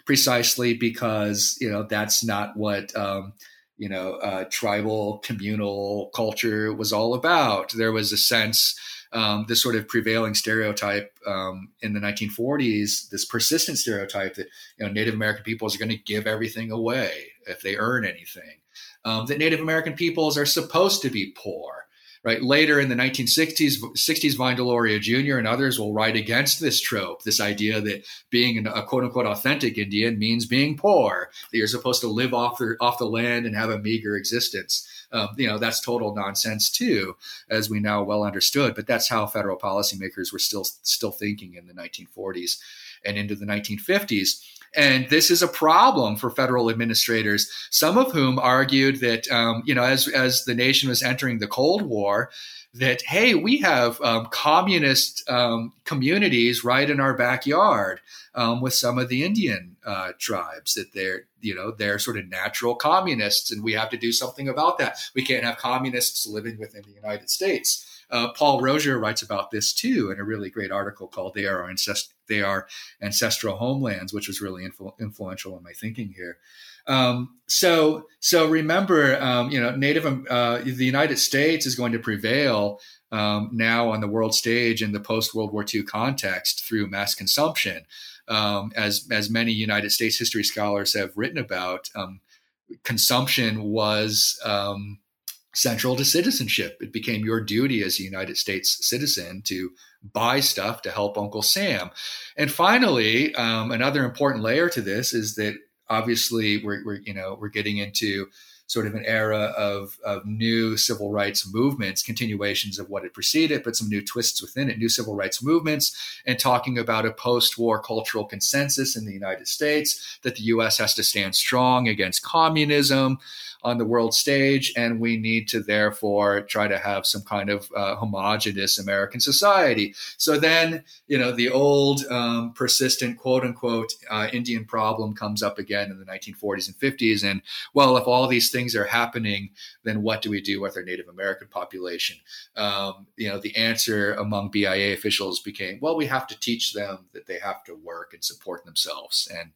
precisely because you know that's not what um, you know, uh, tribal communal culture was all about. There was a sense, um, this sort of prevailing stereotype um, in the 1940s, this persistent stereotype that you know Native American peoples are going to give everything away if they earn anything. Um, that Native American peoples are supposed to be poor right? Later in the 1960s, 60s, Vine Deloria Jr. and others will write against this trope, this idea that being a quote unquote authentic Indian means being poor, that you're supposed to live off the, off the land and have a meager existence. Um, you know, that's total nonsense too, as we now well understood. But that's how federal policymakers were still still thinking in the 1940s and into the 1950s. And this is a problem for federal administrators, some of whom argued that, um, you know, as, as the nation was entering the Cold War, that, hey, we have um, communist um, communities right in our backyard um, with some of the Indian uh, tribes, that they're, you know, they're sort of natural communists, and we have to do something about that. We can't have communists living within the United States. Uh, Paul Rosier writes about this too in a really great article called "They Are Our Ancest- They Are Ancestral Homelands," which was really influ- influential in my thinking here. Um, so, so remember, um, you know, Native uh, the United States is going to prevail um, now on the world stage in the post World War II context through mass consumption, um, as as many United States history scholars have written about. Um, consumption was um, central to citizenship. It became your duty as a United States citizen to buy stuff to help Uncle Sam. And finally, um, another important layer to this is that obviously we're, we're, you know we're getting into sort of an era of, of new civil rights movements, continuations of what had preceded, but some new twists within it, new civil rights movements, and talking about a post war cultural consensus in the United States that the US has to stand strong against communism on the world stage, and we need to therefore try to have some kind of uh, homogenous American society. So then, you know, the old um, persistent quote unquote uh, Indian problem comes up again in the 1940s and 50s. And well, if all these things are happening, then what do we do with our Native American population? Um, you know, the answer among BIA officials became, well, we have to teach them that they have to work and support themselves. And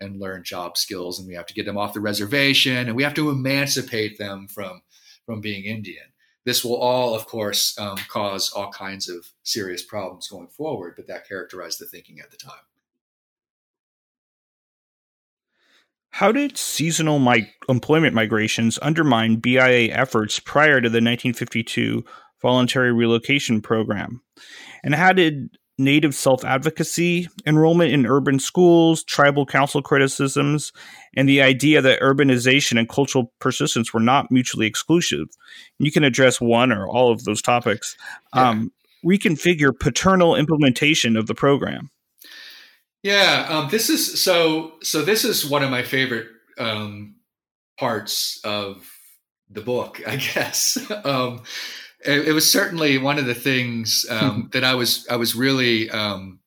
and learn job skills and we have to get them off the reservation and we have to emancipate them from from being indian this will all of course um, cause all kinds of serious problems going forward but that characterized the thinking at the time how did seasonal mig- employment migrations undermine bia efforts prior to the 1952 voluntary relocation program and how did native self advocacy, enrollment in urban schools, tribal council criticisms, and the idea that urbanization and cultural persistence were not mutually exclusive. You can address one or all of those topics. Yeah. Um, reconfigure paternal implementation of the program. Yeah, um, this is so. So this is one of my favorite um, parts of the book, I guess. um, it, it, was certainly one of the things um, that I was I was really um,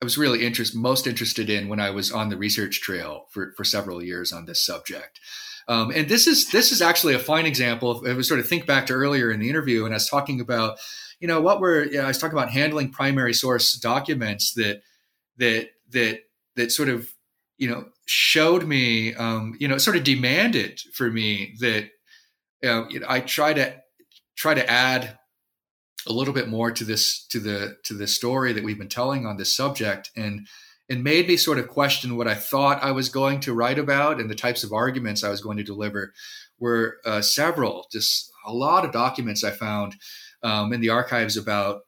I was really interest most interested in when I was on the research trail for for several years on this subject. Um, and this is this is actually a fine example. If was sort of think back to earlier in the interview, and I was talking about, you know, what were you know, I was talking about handling primary source documents that that that that sort of you know showed me, um, you know, sort of demanded for me that uh, you know, I try to try to add a little bit more to this to the to the story that we've been telling on this subject and and made me sort of question what I thought I was going to write about and the types of arguments I was going to deliver were uh, several, just a lot of documents I found um, in the archives about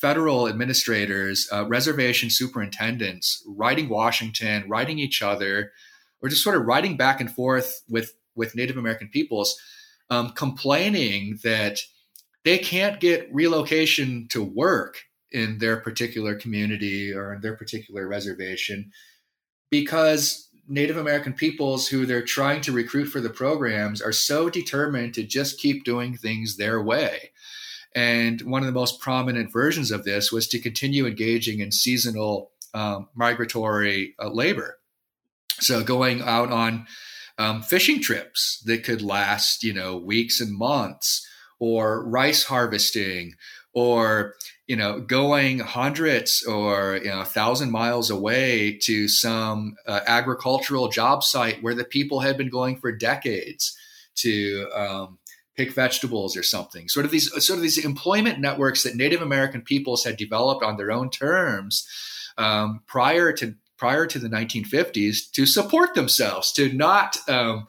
federal administrators, uh, reservation superintendents writing Washington, writing each other, or just sort of writing back and forth with with Native American peoples um, complaining that they can't get relocation to work in their particular community or in their particular reservation because Native American peoples who they're trying to recruit for the programs are so determined to just keep doing things their way. And one of the most prominent versions of this was to continue engaging in seasonal um, migratory uh, labor. So going out on um, fishing trips that could last, you know, weeks and months, or rice harvesting, or you know, going hundreds or you know, a thousand miles away to some uh, agricultural job site where the people had been going for decades to um, pick vegetables or something. Sort of these sort of these employment networks that Native American peoples had developed on their own terms um, prior to prior to the 1950s to support themselves, to not um,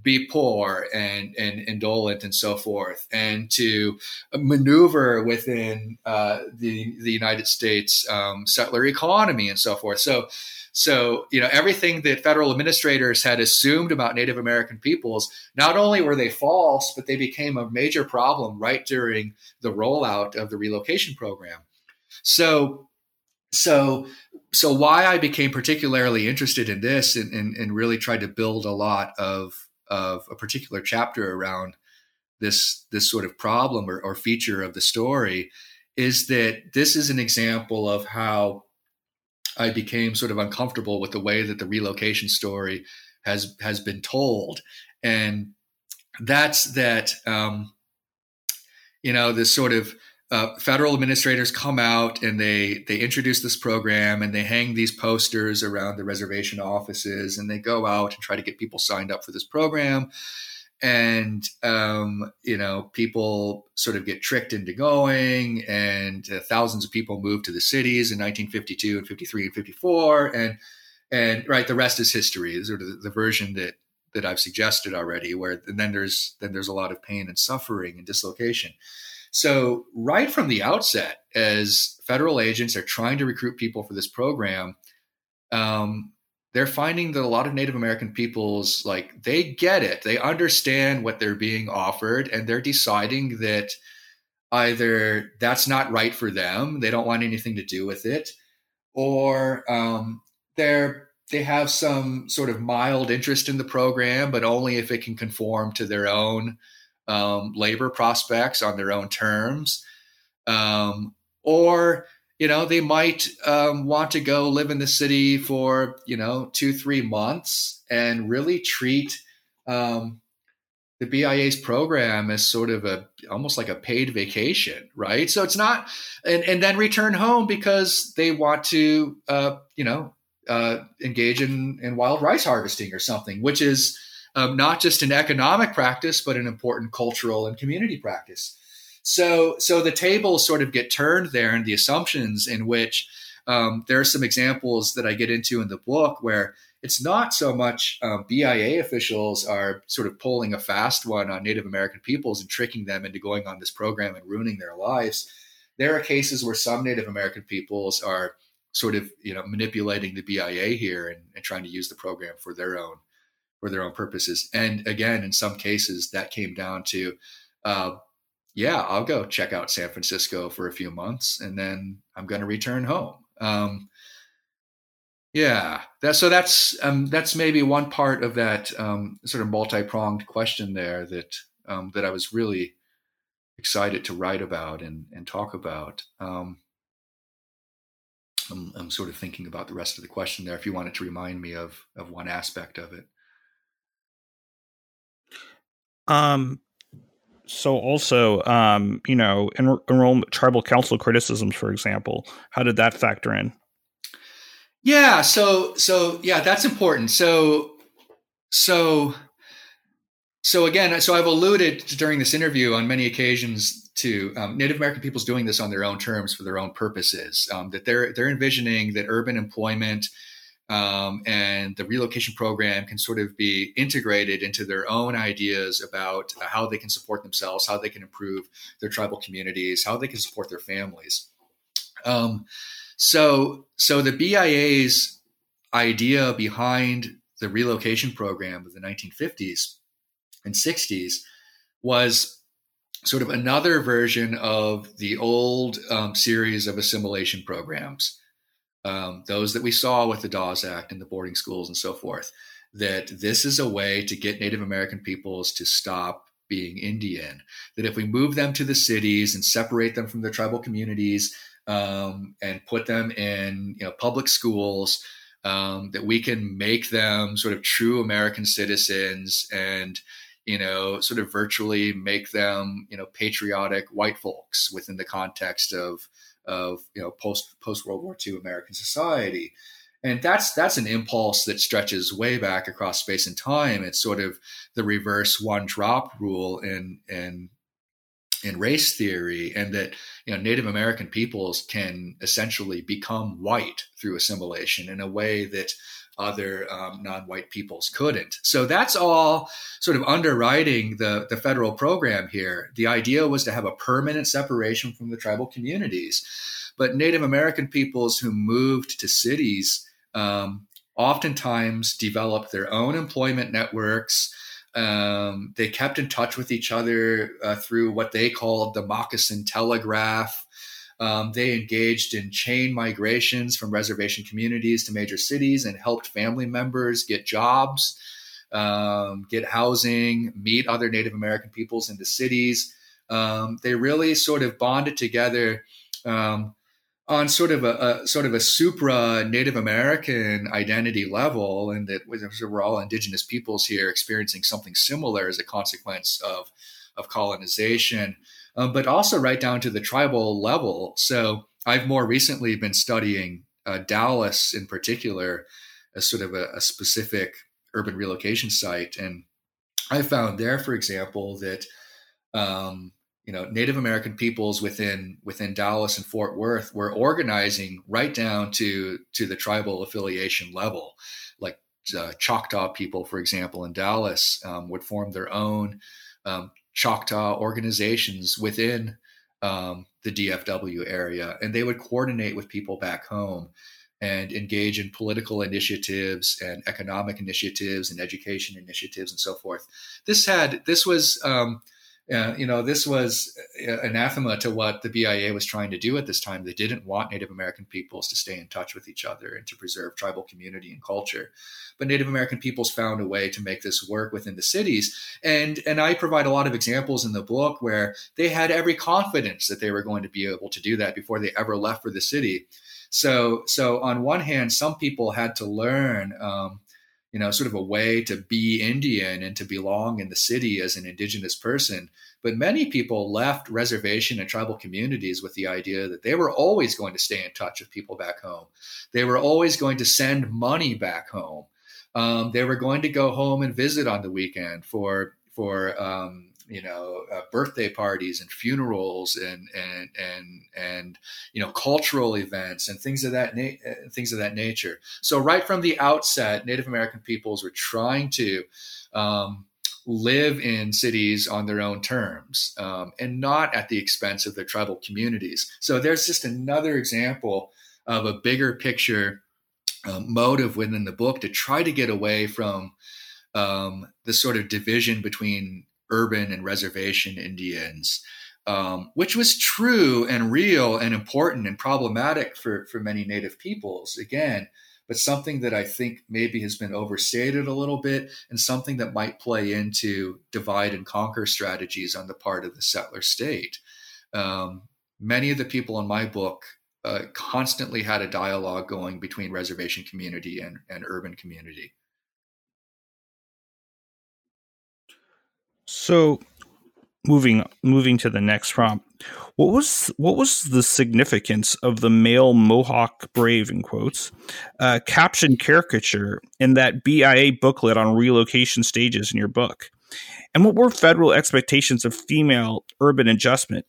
be poor and, and indolent and so forth, and to maneuver within uh, the the United States um, settler economy and so forth. So. So, you know, everything that federal administrators had assumed about Native American peoples, not only were they false, but they became a major problem right during the rollout of the relocation program. So, so so why I became particularly interested in this and, and, and, really tried to build a lot of of a particular chapter around this this sort of problem or, or feature of the story is that this is an example of how I became sort of uncomfortable with the way that the relocation story has has been told, and that's that um, you know this sort of uh, federal administrators come out and they they introduce this program and they hang these posters around the reservation offices and they go out and try to get people signed up for this program and um, you know people sort of get tricked into going and uh, thousands of people move to the cities in 1952 and 53 and 54 and and right the rest is history. Sort of the, the version that that I've suggested already where and then there's then there's a lot of pain and suffering and dislocation. So, right from the outset, as federal agents are trying to recruit people for this program, um, they're finding that a lot of Native American peoples like they get it, they understand what they're being offered, and they're deciding that either that's not right for them, they don't want anything to do with it, or um, they're they have some sort of mild interest in the program, but only if it can conform to their own um, labor prospects on their own terms. Um, or you know they might um, want to go live in the city for you know two three months and really treat um, the bia's program as sort of a almost like a paid vacation right? So it's not and, and then return home because they want to uh, you know uh, engage in, in wild rice harvesting or something which is um, not just an economic practice but an important cultural and community practice so, so the tables sort of get turned there, and the assumptions in which um, there are some examples that I get into in the book where it's not so much um, BIA officials are sort of pulling a fast one on Native American peoples and tricking them into going on this program and ruining their lives. There are cases where some Native American peoples are sort of you know manipulating the BIA here and, and trying to use the program for their own for their own purposes. And again, in some cases, that came down to uh, yeah, I'll go check out San Francisco for a few months and then I'm going to return home. Um, yeah, that, so that's um, that's maybe one part of that um, sort of multi-pronged question there that um, that I was really excited to write about and, and talk about. Um, I'm, I'm sort of thinking about the rest of the question there. If you wanted to remind me of of one aspect of it. Um, so also, um, you know, en- enrollment tribal council criticisms, for example, how did that factor in? Yeah, so so yeah, that's important. So so so again, so I've alluded during this interview on many occasions to um, Native American peoples doing this on their own terms for their own purposes. Um, that they're they're envisioning that urban employment um, and the relocation program can sort of be integrated into their own ideas about how they can support themselves, how they can improve their tribal communities, how they can support their families. Um, so, so the BIA's idea behind the relocation program of the 1950s and 60s was sort of another version of the old um, series of assimilation programs um, those that we saw with the Dawes Act and the boarding schools and so forth, that this is a way to get Native American peoples to stop being Indian. That if we move them to the cities and separate them from their tribal communities um, and put them in you know, public schools, um, that we can make them sort of true American citizens and you know sort of virtually make them you know patriotic white folks within the context of of you know post post World War II American society. And that's that's an impulse that stretches way back across space and time. It's sort of the reverse one drop rule in in in race theory, and that you know Native American peoples can essentially become white through assimilation in a way that other um, non-white peoples couldn't. So that's all sort of underwriting the, the federal program here. The idea was to have a permanent separation from the tribal communities. But Native American peoples who moved to cities um, oftentimes developed their own employment networks. Um, they kept in touch with each other uh, through what they called the moccasin telegraph. Um, they engaged in chain migrations from reservation communities to major cities and helped family members get jobs, um, get housing, meet other Native American peoples in the cities. Um, they really sort of bonded together um, on sort of a, a, sort of a supra Native American identity level, and that we're all indigenous peoples here experiencing something similar as a consequence of of colonization um, but also right down to the tribal level. So I've more recently been studying uh, Dallas in particular as sort of a, a specific urban relocation site, and I found there, for example, that um, you know Native American peoples within within Dallas and Fort Worth were organizing right down to to the tribal affiliation level, like uh, Choctaw people, for example, in Dallas um, would form their own um, Choctaw organizations within um, the DFW area, and they would coordinate with people back home and engage in political initiatives and economic initiatives and education initiatives and so forth. This had this was um, uh, you know this was anathema to what the BIA was trying to do at this time. They didn't want Native American peoples to stay in touch with each other and to preserve tribal community and culture. But Native American peoples found a way to make this work within the cities, and and I provide a lot of examples in the book where they had every confidence that they were going to be able to do that before they ever left for the city so, so on one hand, some people had to learn, um, you know, sort of a way to be Indian and to belong in the city as an indigenous person. But many people left reservation and tribal communities with the idea that they were always going to stay in touch with people back home. They were always going to send money back home. Um, they were going to go home and visit on the weekend for for um, you know uh, birthday parties and funerals and and and and you know cultural events and things of that na- uh, things of that nature. So right from the outset native american peoples were trying to um, live in cities on their own terms um, and not at the expense of their tribal communities. So there's just another example of a bigger picture um, motive within the book to try to get away from um, the sort of division between urban and reservation Indians, um, which was true and real and important and problematic for, for many Native peoples, again, but something that I think maybe has been overstated a little bit and something that might play into divide and conquer strategies on the part of the settler state. Um, many of the people in my book uh, constantly had a dialogue going between reservation community and, and urban community. So, moving moving to the next prompt, what was what was the significance of the male Mohawk brave in quotes uh, caption caricature in that BIA booklet on relocation stages in your book, and what were federal expectations of female urban adjustment?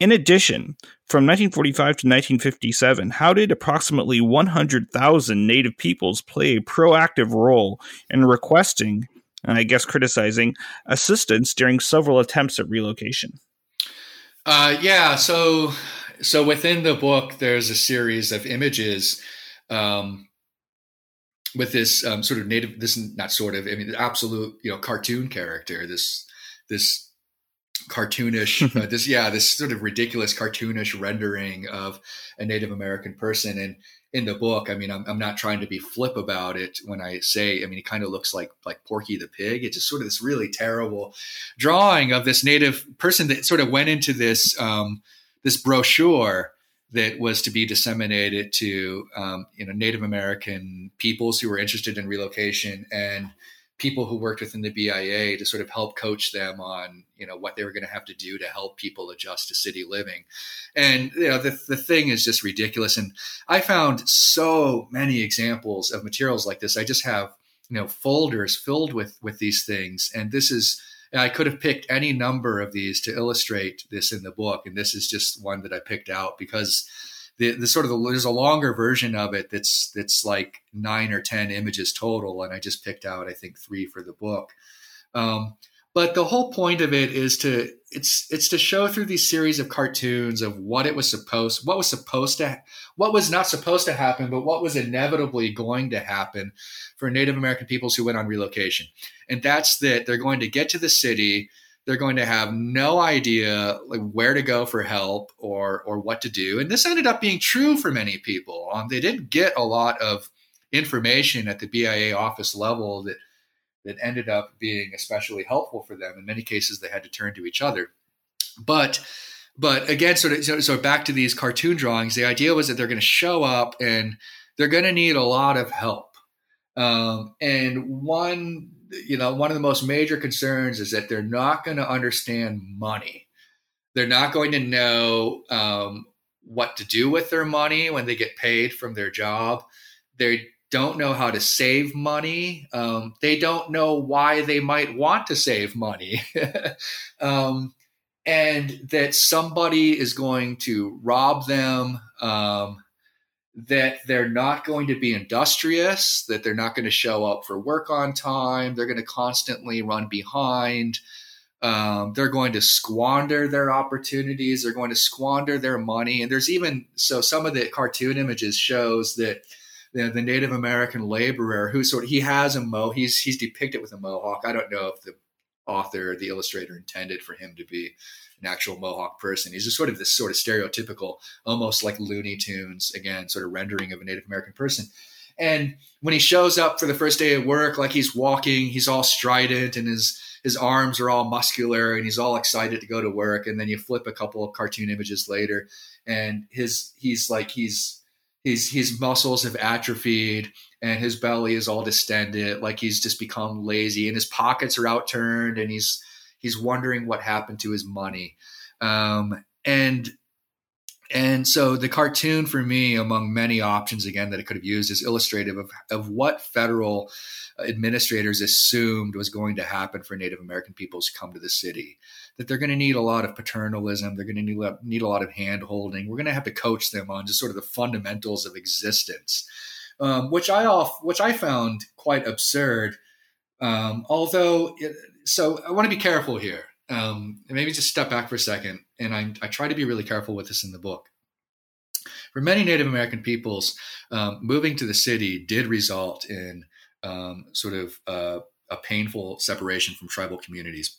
In addition, from 1945 to 1957, how did approximately 100,000 Native peoples play a proactive role in requesting and I guess criticizing assistance during several attempts at relocation. Uh, yeah, so so within the book, there's a series of images um, with this um, sort of native, this not sort of, I mean, the absolute, you know, cartoon character, this this cartoonish, uh, this yeah, this sort of ridiculous cartoonish rendering of a Native American person, and in the book, I mean, I'm, I'm not trying to be flip about it when I say, I mean, he kind of looks like like Porky the Pig. It's just sort of this really terrible drawing of this native person that sort of went into this um, this brochure that was to be disseminated to um, you know Native American peoples who were interested in relocation and people who worked within the BIA to sort of help coach them on you know what they were going to have to do to help people adjust to city living. And you know the, the thing is just ridiculous. And i found so many examples of materials like this. I just have you know folders filled with with these things. And this is I could have picked any number of these to illustrate this in the book, and this is just one that I picked out because the, the sort of the, there's a longer version of it that's that's like nine or ten images total, and I just picked out I think three for the book. Um, but the whole point of it is to it's it's to show through these series of cartoons of what it was supposed what was supposed to what was not supposed to happen but what was inevitably going to happen for native american peoples who went on relocation and that's that they're going to get to the city they're going to have no idea like where to go for help or or what to do. And this ended up being true for many people. Um, they didn't get a lot of information at the BIA office level that that ended up being especially helpful for them. In many cases, they had to turn to each other. But but again, sort of so, so back to these cartoon drawings. The idea was that they're going to show up and they're going to need a lot of help. Um, and one you know, one of the most major concerns is that they're not going to understand money. They're not going to know um, what to do with their money when they get paid from their job. They don't know how to save money. Um, they don't know why they might want to save money. um, and that somebody is going to rob them. Um, that they're not going to be industrious, that they're not going to show up for work on time, they're going to constantly run behind. Um, they're going to squander their opportunities. They're going to squander their money. And there's even so some of the cartoon images shows that the, the Native American laborer who sort of he has a mo he's he's depicted with a mohawk. I don't know if the author, the illustrator intended for him to be an actual Mohawk person. He's just sort of this sort of stereotypical, almost like Looney Tunes, again, sort of rendering of a Native American person. And when he shows up for the first day of work, like he's walking, he's all strident and his his arms are all muscular and he's all excited to go to work. And then you flip a couple of cartoon images later, and his he's like he's his his muscles have atrophied and his belly is all distended, like he's just become lazy, and his pockets are outturned, and he's he's wondering what happened to his money. Um, and and so the cartoon for me, among many options again that it could have used, is illustrative of, of what federal administrators assumed was going to happen for Native American peoples come to the city. That they're going to need a lot of paternalism, they're going to need, need a lot of hand holding. We're going to have to coach them on just sort of the fundamentals of existence, um, which I off, which I found quite absurd. Um, although, it, so I want to be careful here um, maybe just step back for a second, and I, I, try to be really careful with this in the book. For many Native American peoples, um, moving to the city did result in um, sort of uh, a painful separation from tribal communities.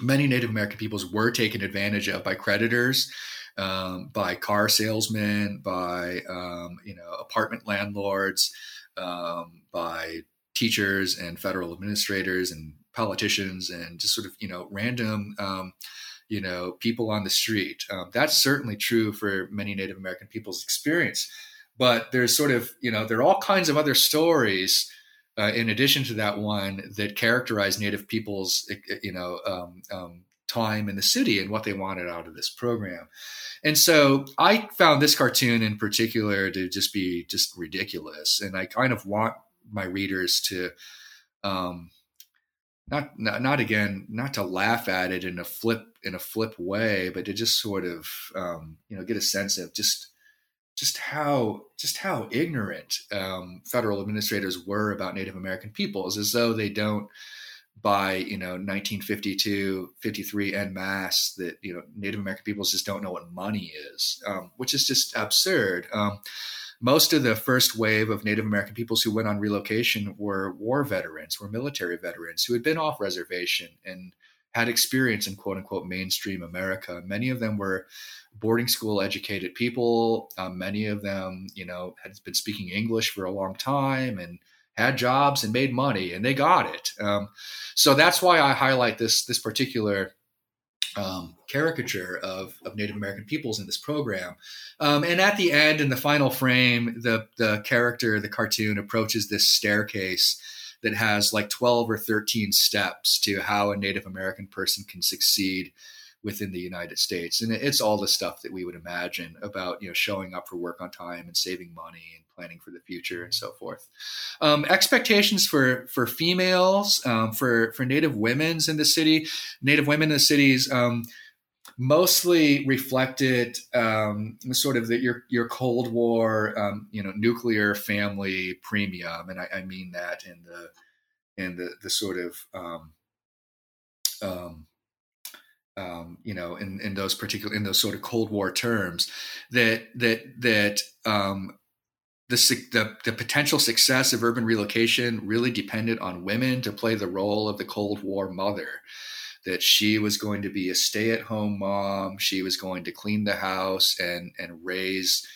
Many Native American peoples were taken advantage of by creditors, um, by car salesmen, by um, you know apartment landlords, um, by teachers and federal administrators and politicians and just sort of you know random um, you know people on the street. Um, that's certainly true for many Native American people's experience. But there's sort of you know there are all kinds of other stories. Uh, in addition to that one that characterize Native people's, you know, um, um, time in the city and what they wanted out of this program. And so I found this cartoon in particular to just be just ridiculous. And I kind of want my readers to um, not, not, not again not to laugh at it in a flip in a flip way but to just sort of um, you know get a sense of just just how just how ignorant um, federal administrators were about Native American peoples, as though they don't by you know 1952 53 en masse that you know Native American peoples just don't know what money is, um, which is just absurd. Most of the first wave of Native American peoples who went on relocation were war veterans, were military veterans who had been off reservation and had experience in quote unquote mainstream America. Many of them were boarding school educated people. Um, many of them, you know, had been speaking English for a long time and had jobs and made money, and they got it. Um, so that's why I highlight this this particular um, caricature of, of Native American peoples in this program. Um, and at the end, in the final frame, the the character, the cartoon, approaches this staircase that has like 12 or 13 steps to how a Native American person can succeed within the United States. And it's all the stuff that we would imagine about, you know, showing up for work on time and saving money and planning for the future and so forth. Um, expectations for for females, um, for for Native women's in the city, Native women in the cities. Um, mostly reflected um, sort of that your your Cold War, um, you know, nuclear family premium, and I, I, mean that in the in the the sort of um, um, um, you know, in, in those particular in those sort of Cold War terms, that that that um, the, the, the potential success of urban relocation really depended on women to play the role of the Cold War mother. That she was going to be a stay-at-home mom, she was going to clean the house and and raise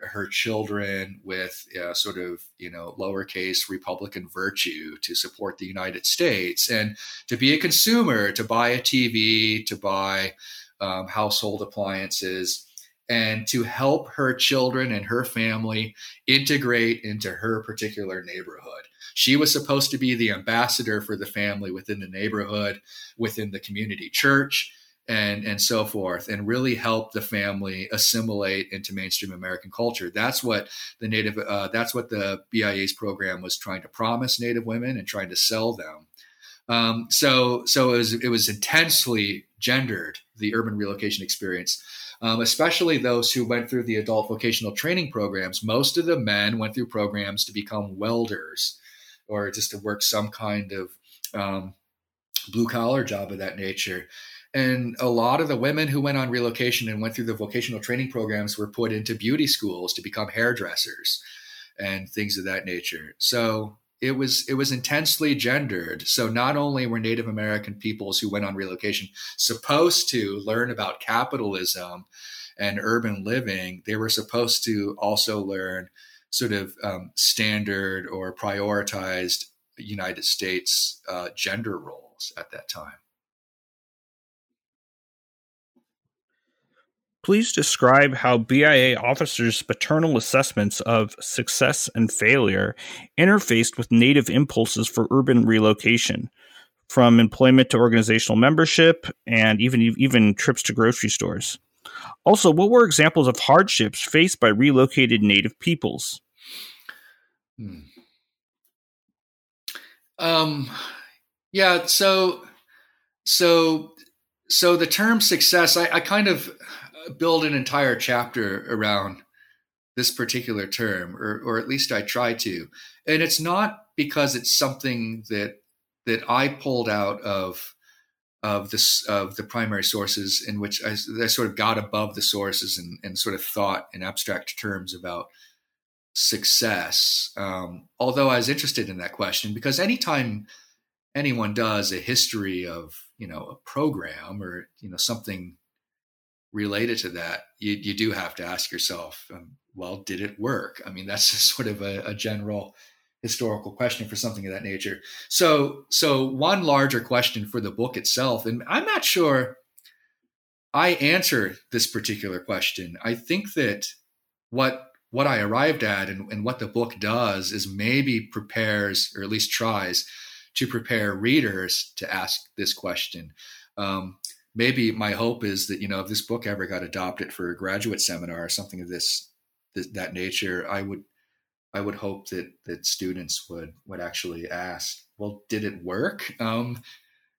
her children with uh, sort of you know lowercase Republican virtue to support the United States and to be a consumer, to buy a TV, to buy um, household appliances and to help her children and her family integrate into her particular neighborhood. She was supposed to be the ambassador for the family within the neighborhood, within the community church, and and so forth, and really help the family assimilate into mainstream American culture. That's what the native, uh, that's what the BIA's program was trying to promise Native women and trying to sell them. Um, so so it was it was intensely gendered the urban relocation experience um, especially those who went through the adult vocational training programs. Most of the men went through programs to become welders or just to work some kind of um, blue collar job of that nature. And a lot of the women who went on relocation and went through the vocational training programs were put into beauty schools to become hairdressers. and things of that nature. So it was it was intensely gendered. So not only were Native American peoples who went on relocation supposed to learn about capitalism and urban living, they were supposed to also learn sort of um, standard or prioritized United States uh, gender roles at that time. Please describe how BIA officers' paternal assessments of success and failure interfaced with Native impulses for urban relocation, from employment to organizational membership, and even even trips to grocery stores. Also, what were examples of hardships faced by relocated Native peoples? Hmm. Um, yeah. So, so, so the term success, I, I kind of build an entire chapter around this particular term, or or at least I try to. And it's not because it's something that that I pulled out of of this of the primary sources in which I, I sort of got above the sources and, and sort of thought in abstract terms about success. Um, although I was interested in that question because anytime anyone does a history of you know a program or you know something related to that, you, you do have to ask yourself, um, well, did it work? I mean, that's sort of a, a, general historical question for something of that nature. So, so one larger question for the book itself, and I'm not sure I answer this particular question. I think that what what I arrived at and, and what the book does is maybe prepares, or at least tries, to prepare readers to ask this question. Um, maybe my hope is that you know if this book ever got adopted for a graduate seminar or something of this, that nature i would i would hope that that students would would actually ask well did it work? Um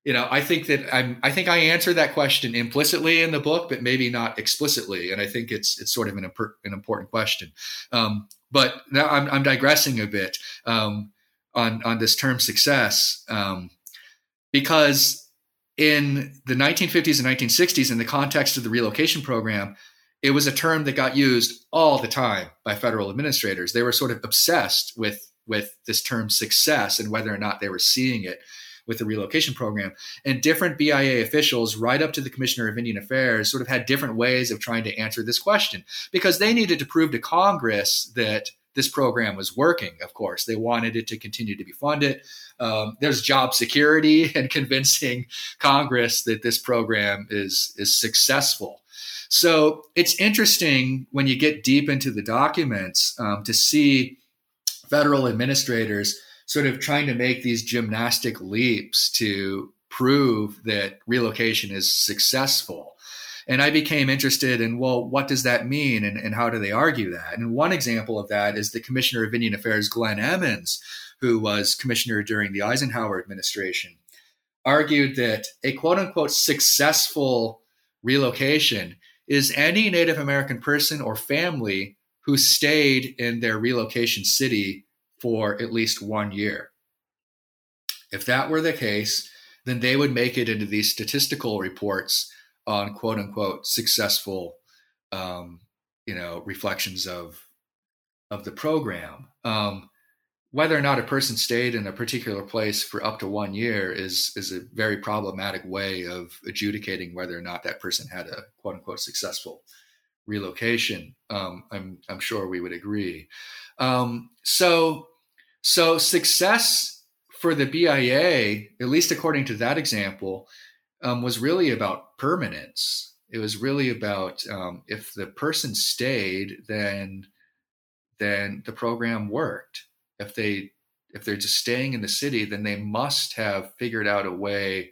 you know i think that i'm i think i answer that question implicitly in the book but maybe not explicitly and i think it's it's sort of an, an important question. Um but now i'm, I'm digressing a bit um on on this term success um because in the 1950s and 1960s, in the context of the relocation program, it was a term that got used all the time by federal administrators. They were sort of obsessed with with this term success and whether or not they were seeing it with the relocation program. And different BIA officials, right up to the Commissioner of Indian Affairs, sort of had different ways of trying to answer this question because they needed to prove to Congress that this program was working. Of course, they wanted it to continue to be funded. Um, there's job security and convincing Congress that this program is is successful. So it's interesting when you get deep into the documents um, to see federal administrators sort of trying to make these gymnastic leaps to prove that relocation is successful. And I became interested in, well, what does that mean and, and how do they argue that? And one example of that is the Commissioner of Indian Affairs, Glenn Emmons, who was commissioner during the Eisenhower administration, argued that a quote unquote successful relocation is any Native American person or family who stayed in their relocation city for at least one year. If that were the case, then they would make it into these statistical reports on quote unquote successful, um, you know, reflections of of the program. Um, whether or not a person stayed in a particular place for up to one year is is a very problematic way of adjudicating whether or not that person had a quote unquote successful relocation. Um, I'm I'm sure we would agree. Um, so so success for the BIA, at least according to that example, um, was really about permanence. It was really about um, if the person stayed, then then the program worked. If they if they're just staying in the city, then they must have figured out a way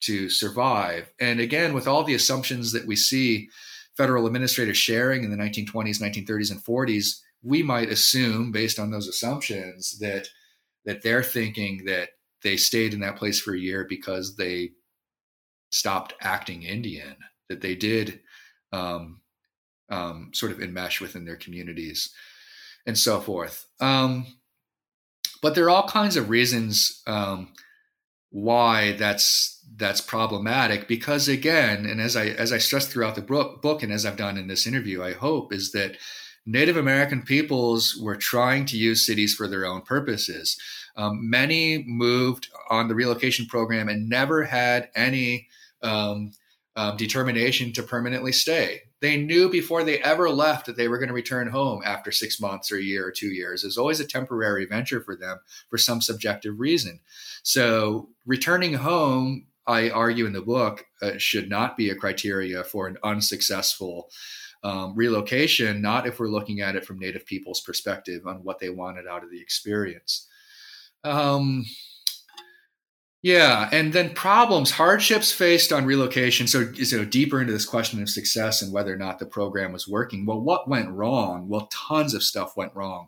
to survive. And again, with all the assumptions that we see federal administrators sharing in the 1920s, 1930s, and 40s, we might assume, based on those assumptions, that that they're thinking that they stayed in that place for a year because they stopped acting Indian, that they did um, um, sort of enmesh within their communities and so forth. Um, but there are all kinds of reasons um, why that's that's problematic because again, and as I as I stressed throughout the book, book and as I've done in this interview, I hope is that Native American peoples were trying to use cities for their own purposes. Um, many moved on the relocation program and never had any um, um, determination to permanently stay. They knew before they ever left that they were going to return home after six months or a year or two years. It was always a temporary venture for them for some subjective reason. So returning home, I argue in the book, uh, should not be a criteria for an unsuccessful um, relocation, not if we're looking at it from Native people's perspective on what they wanted out of the experience. Um, yeah, and then problems, hardships faced on relocation. So, so deeper into this question of success and whether or not the program was working. Well, what went wrong? Well, tons of stuff went wrong,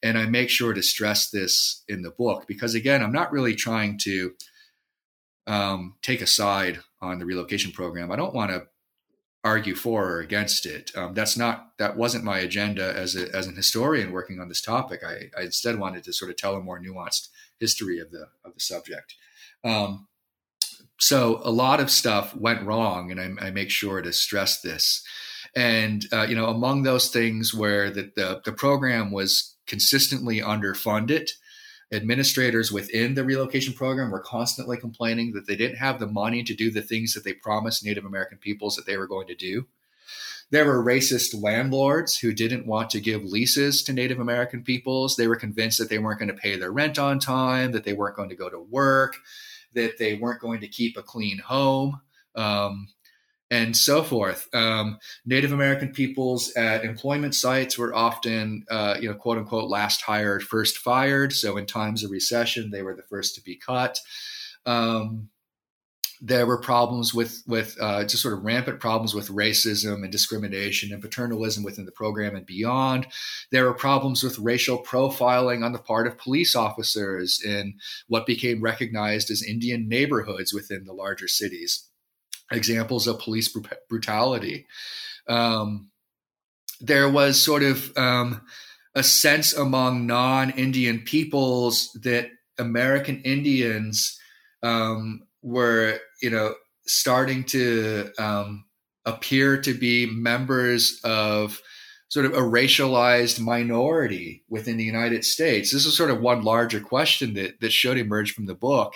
and I make sure to stress this in the book because again, I'm not really trying to um, take a side on the relocation program. I don't want to argue for or against it. Um, that's not that wasn't my agenda as a, as an historian working on this topic. I, I instead wanted to sort of tell a more nuanced history of the of the subject. Um, so a lot of stuff went wrong, and I, I make sure to stress this. And uh, you know, among those things where the, the, the program was consistently underfunded, administrators within the relocation program were constantly complaining that they didn't have the money to do the things that they promised Native American peoples that they were going to do. There were racist landlords who didn't want to give leases to Native American peoples. They were convinced that they weren't going to pay their rent on time, that they weren't going to go to work, that they weren't going to keep a clean home, um, and so forth. Um, Native American peoples at employment sites were often, uh, you know, quote unquote, last hired, first fired. So in times of recession, they were the first to be cut. Um, there were problems with with uh, just sort of rampant problems with racism and discrimination and paternalism within the program and beyond. There were problems with racial profiling on the part of police officers in what became recognized as Indian neighborhoods within the larger cities. Examples of police brutality. Um, there was sort of um, a sense among non-Indian peoples that American Indians um, were you know starting to um, appear to be members of sort of a racialized minority within the United States. This is sort of one larger question that that should emerge from the book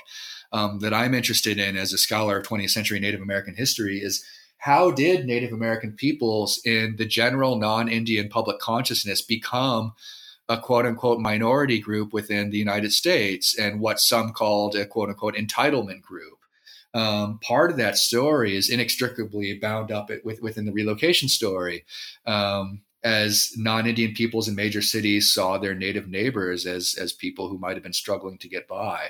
um, that I'm interested in as a scholar of 20th century Native American history is how did Native American peoples in the general non-Indian public consciousness become a quote unquote minority group within the United States and what some called a quote unquote entitlement group. Um, part of that story is inextricably bound up with, within the relocation story. Um, as non-Indian peoples in major cities saw their native neighbors as as people who might have been struggling to get by.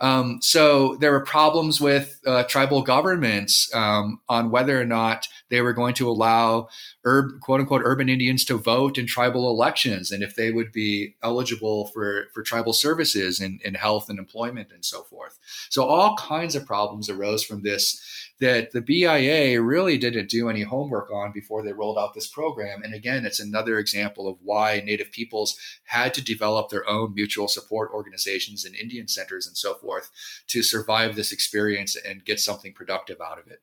Um, so there were problems with uh, tribal governments um, on whether or not they were going to allow urb, quote unquote urban Indians to vote in tribal elections and if they would be eligible for, for tribal services in, in health and employment and so forth. So all kinds of problems arose from this that the BIA really didn't do any homework on before they rolled out this program. And again, it's another example of why Native peoples had to develop their own mutual support organizations and Indian centers and so forth to survive this experience and get something productive out of it.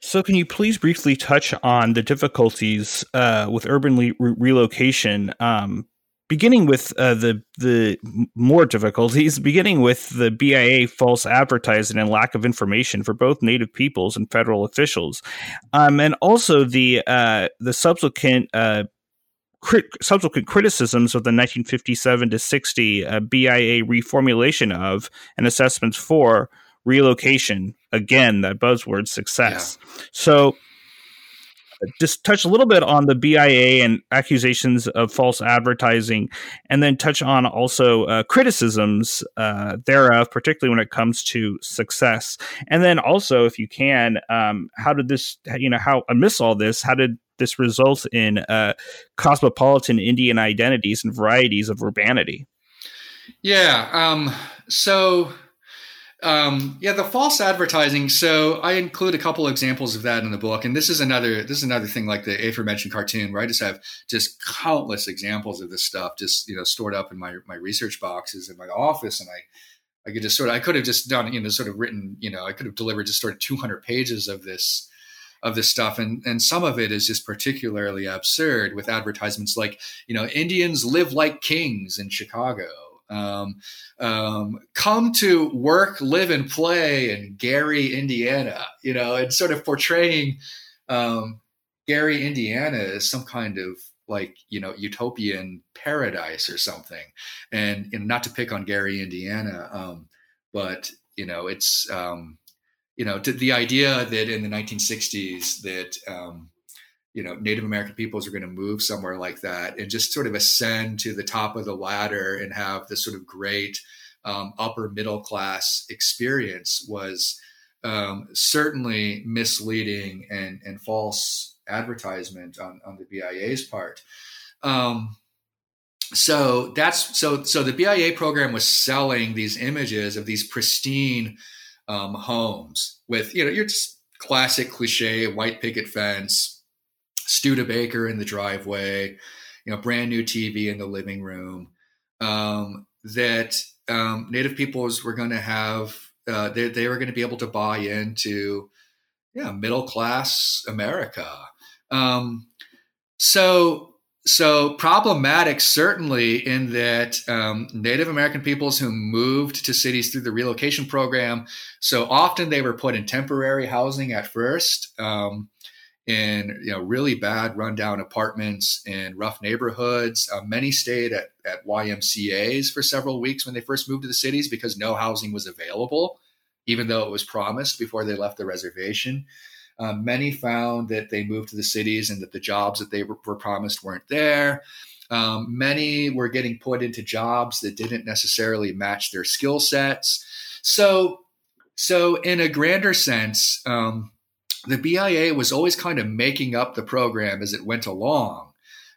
So, can you please briefly touch on the difficulties uh, with urban relocation, um, beginning with uh, the the more difficulties, beginning with the BIA false advertising and lack of information for both Native peoples and federal officials, um, and also the uh, the subsequent. Uh, crit- subsequent criticisms of the 1957 to 60 uh, BIA reformulation of and assessments for relocation again that buzzword success yeah. so just touch a little bit on the BIA and accusations of false advertising, and then touch on also uh, criticisms uh, thereof, particularly when it comes to success. And then also, if you can, um, how did this, you know, how amidst all this, how did this result in uh, cosmopolitan Indian identities and varieties of urbanity? Yeah. Um, so um, yeah, the false advertising. So I include a couple examples of that in the book, and this is another this is another thing like the aforementioned cartoon where I just have just countless examples of this stuff just you know stored up in my my research boxes in my office, and I I could just sort of I could have just done you know sort of written you know I could have delivered just sort of 200 pages of this of this stuff, and and some of it is just particularly absurd with advertisements like you know Indians live like kings in Chicago. Um, um, come to work, live, and play in Gary, Indiana. You know, and sort of portraying um, Gary, Indiana as some kind of like you know utopian paradise or something and, and not to pick on gary indiana um, but you know it's um, you know the idea that in the 1960s that um, you know native american peoples are going to move somewhere like that and just sort of ascend to the top of the ladder and have this sort of great um, upper middle class experience was um, certainly misleading and, and false advertisement on, on the BIA's part. Um, so that's so so the BIA program was selling these images of these pristine um, homes with you know your classic cliche white picket fence, Studebaker in the driveway, you know brand new TV in the living room. Um, that um, Native peoples were going to have uh, they, they were going to be able to buy into yeah middle class America um, so so problematic certainly in that um, native american peoples who moved to cities through the relocation program so often they were put in temporary housing at first um, in you know really bad rundown apartments in rough neighborhoods uh, many stayed at, at ymcas for several weeks when they first moved to the cities because no housing was available even though it was promised before they left the reservation um, many found that they moved to the cities and that the jobs that they were, were promised weren't there. Um, many were getting put into jobs that didn't necessarily match their skill sets. So, so in a grander sense, um, the BIA was always kind of making up the program as it went along.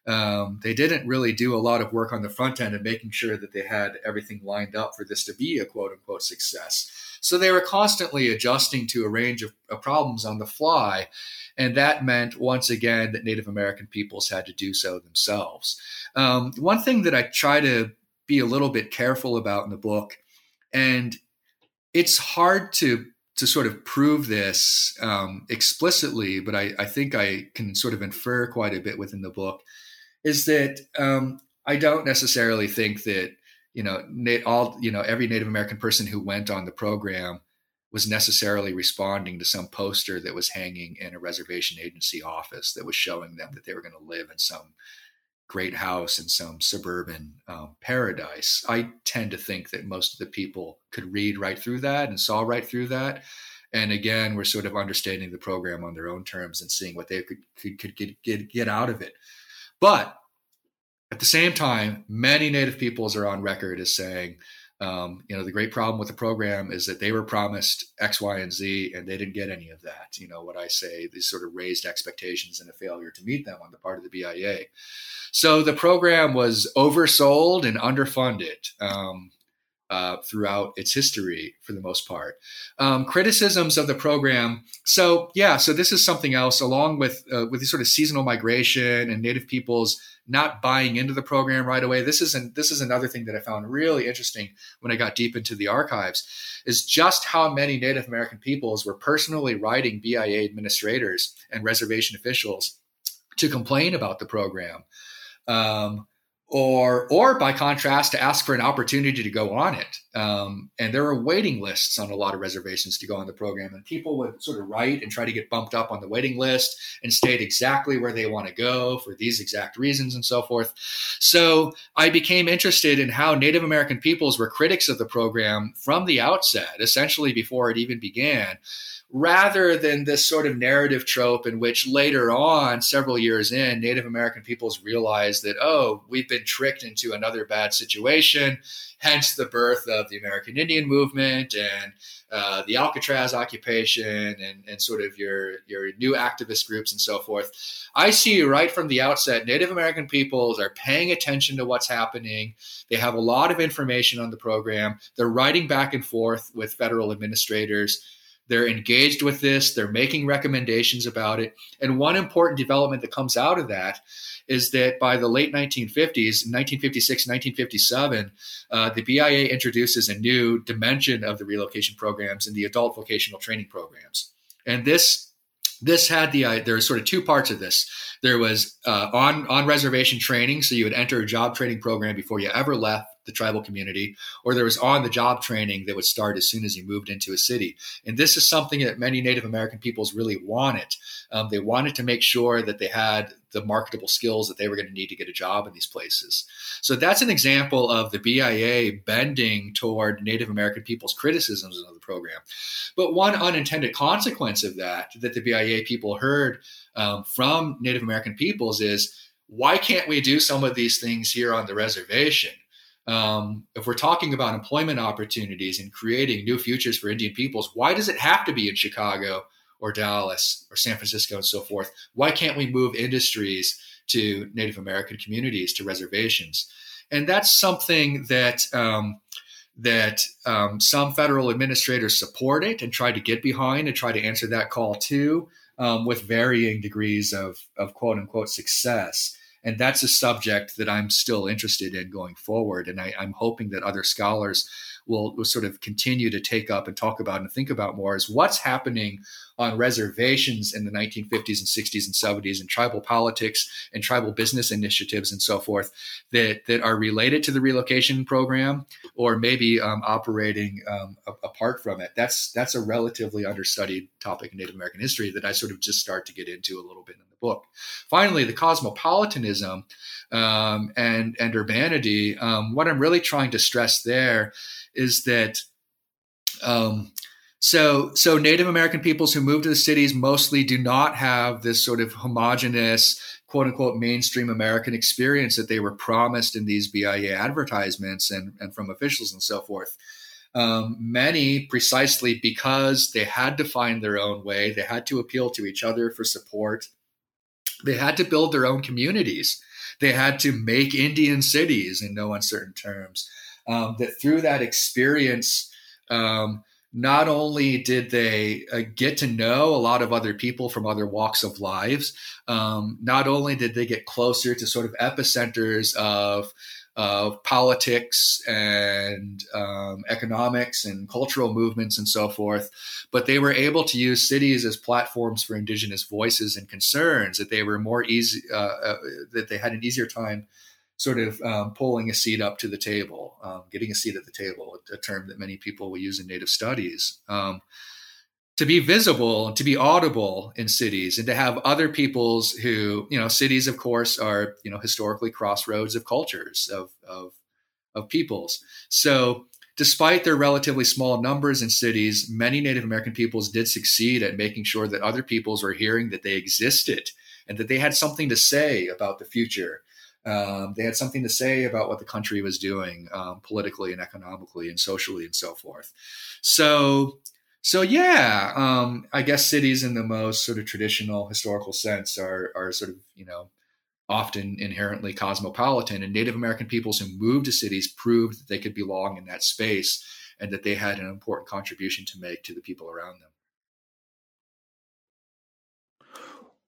Um, they didn't really do a lot of work on the front end and making sure that they had everything lined up for this to be a quote unquote success. So they were constantly adjusting to a range of, of problems on the fly. And that meant, once again, that Native American peoples had to do so themselves. Um, one thing that I try to be a little bit careful about in the book, and it's hard to to sort of prove this um, explicitly, but I, I, think I can sort of infer quite a bit within the book, is that um, I don't necessarily think that you know, all you know, every Native American person who went on the program was necessarily responding to some poster that was hanging in a reservation agency office that was showing them that they were going to live in some great house in some suburban um, paradise. I tend to think that most of the people could read right through that and saw right through that. And again, we're sort of understanding the program on their own terms and seeing what they could could, could get, get get out of it. But at the same time, many Native peoples are on record as saying, um, you know, the great problem with the program is that they were promised X, Y, and Z, and they didn't get any of that. You know, what I say, these sort of raised expectations and a failure to meet them on the part of the BIA. So the program was oversold and underfunded. Um, uh, throughout its history for the most part. Um, criticisms of the program. So yeah, so this is something else along with uh, with the sort of seasonal migration and Native peoples not buying into the program right away. This is an, this is another thing that I found really interesting when I got deep into the archives is just how many Native American peoples were personally writing BIA administrators and reservation officials to complain about the program. Um, or or by contrast to ask for an opportunity to go on it. Um, and there are waiting lists on a lot of reservations to go on the program and people would sort of write and try to get bumped up on the waiting list and state exactly where they want to go for these exact reasons and so forth. So i became interested in how native american peoples were critics of the program from the outset essentially before it even began rather than this sort of narrative trope in which later on, several years in, Native American peoples realize that, oh, we've been tricked into another bad situation, hence the birth of the American Indian movement and uh, the Alcatraz occupation and, and sort of your, your new activist groups and so forth. I see right from the outset, Native American peoples are paying attention to what's happening. They have a lot of information on the program. They're writing back and forth with federal administrators they're engaged with this, they're making recommendations about it. And one important development that comes out of that is that by the late 1950s, 1956, 1957, uh, the BIA introduces a new dimension of the relocation programs and the adult vocational training programs. And this this had the uh, there were sort of two parts of this. There was uh, on on reservation training, so you would enter a job training program before you ever left the tribal community, or there was on the job training that would start as soon as you moved into a city. And this is something that many Native American peoples really wanted. Um, they wanted to make sure that they had the marketable skills that they were going to need to get a job in these places. So that's an example of the BIA bending toward Native American people's criticisms of the program. But one unintended consequence of that, that the BIA people heard um, from Native American peoples is why can't we do some of these things here on the reservation? Um, if we're talking about employment opportunities and creating new futures for Indian peoples, why does it have to be in Chicago or Dallas or San Francisco and so forth? Why can't we move industries to Native American communities, to reservations? And that's something that um, that um, some federal administrators support it and try to get behind and try to answer that call too, um, with varying degrees of, of quote unquote success and that's a subject that I'm still interested in going forward. And I, am hoping that other scholars will, will sort of continue to take up and talk about and think about more is what's happening on reservations in the 1950s and 60s and 70s and tribal politics and tribal business initiatives and so forth that, that are related to the relocation program or maybe um, operating um, apart from it. That's that's a relatively understudied topic in Native American history that I sort of just start to get into a little bit in the book. Finally, the cosmopolitanism um, and and urbanity. Um, what I'm really trying to stress there is that um, so so Native American peoples who move to the cities mostly do not have this sort of homogenous quote unquote mainstream American experience that they were promised in these BIA advertisements and, and from officials and so forth. Um, many precisely because they had to find their own way, they had to appeal to each other for support, they had to build their own communities, they had to make Indian cities in no uncertain terms um, that through that experience, um, not only did they uh, get to know a lot of other people from other walks of lives, um, not only did they get closer to sort of epicenters of of politics and um, economics and cultural movements and so forth, but they were able to use cities as platforms for indigenous voices and concerns. That they were more easy, uh, uh, that they had an easier time sort of um, pulling a seat up to the table, um, getting a seat at the table, a, term that many people will use in Native studies. Um, to be visible, to be audible in cities, and to have other peoples who, you know, cities, of course, are you know historically crossroads of cultures of of, of peoples. So, despite their relatively small numbers in cities, many Native American peoples did succeed at making sure that other peoples were hearing that they existed and that they had something to say about the future um, they had something to say about what the country was doing um, politically and economically and socially and so forth. So, so yeah, um, I guess cities in the most sort of traditional historical sense are are sort of you know often inherently cosmopolitan, and Native American peoples who moved to cities proved that they could belong in that space and that they had an important contribution to make to the people around them.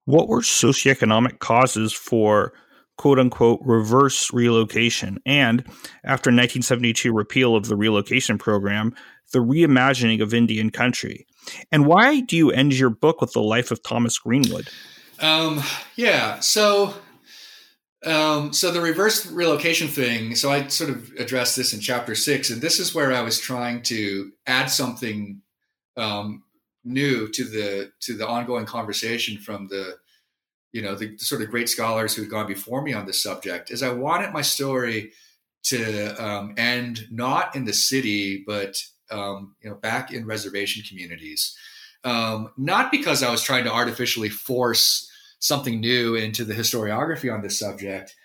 What were socioeconomic causes for quote unquote reverse relocation, and after 1972 repeal of the relocation program, the reimagining of Indian country. And why do you end your book with the life of Thomas Greenwood? Um, yeah, so um, so the reverse relocation thing. So I sort of addressed this in chapter six, and this is where I was trying to add something um, new to the to the ongoing conversation from the you know the sort of great scholars who had gone before me on this subject is i wanted my story to um, end not in the city but um, you know back in reservation communities. Um, not because i was trying to artificially force something new into the historiography on this subject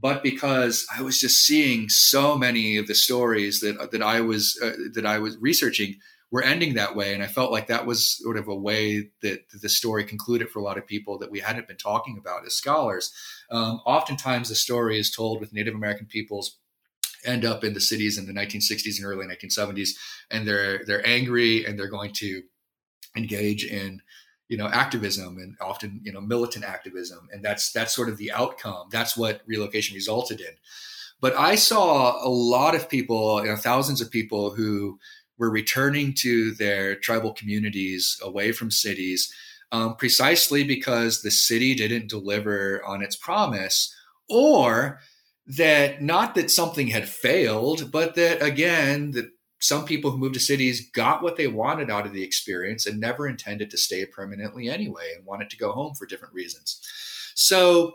but because i was just seeing so many of the stories that that i was uh, that i was researching we're ending that way. And I felt like that was sort of a way that the story concluded for a lot of people that we hadn't been talking about as scholars. Um, oftentimes, the story is told with Native American peoples end up in the cities in the 1960s and early 1970s, and they're they're angry and they're going to engage in you know activism and often you know militant activism, and that's that's sort of the outcome. That's what relocation resulted in. But I saw a lot of people, you know, thousands of people who were returning to their tribal communities away from cities um, precisely because the city didn't deliver on its promise, or that not that something had failed, but that again, that some people who moved to cities got what they wanted out of the experience and never intended to stay permanently anyway and wanted to go home for different reasons. So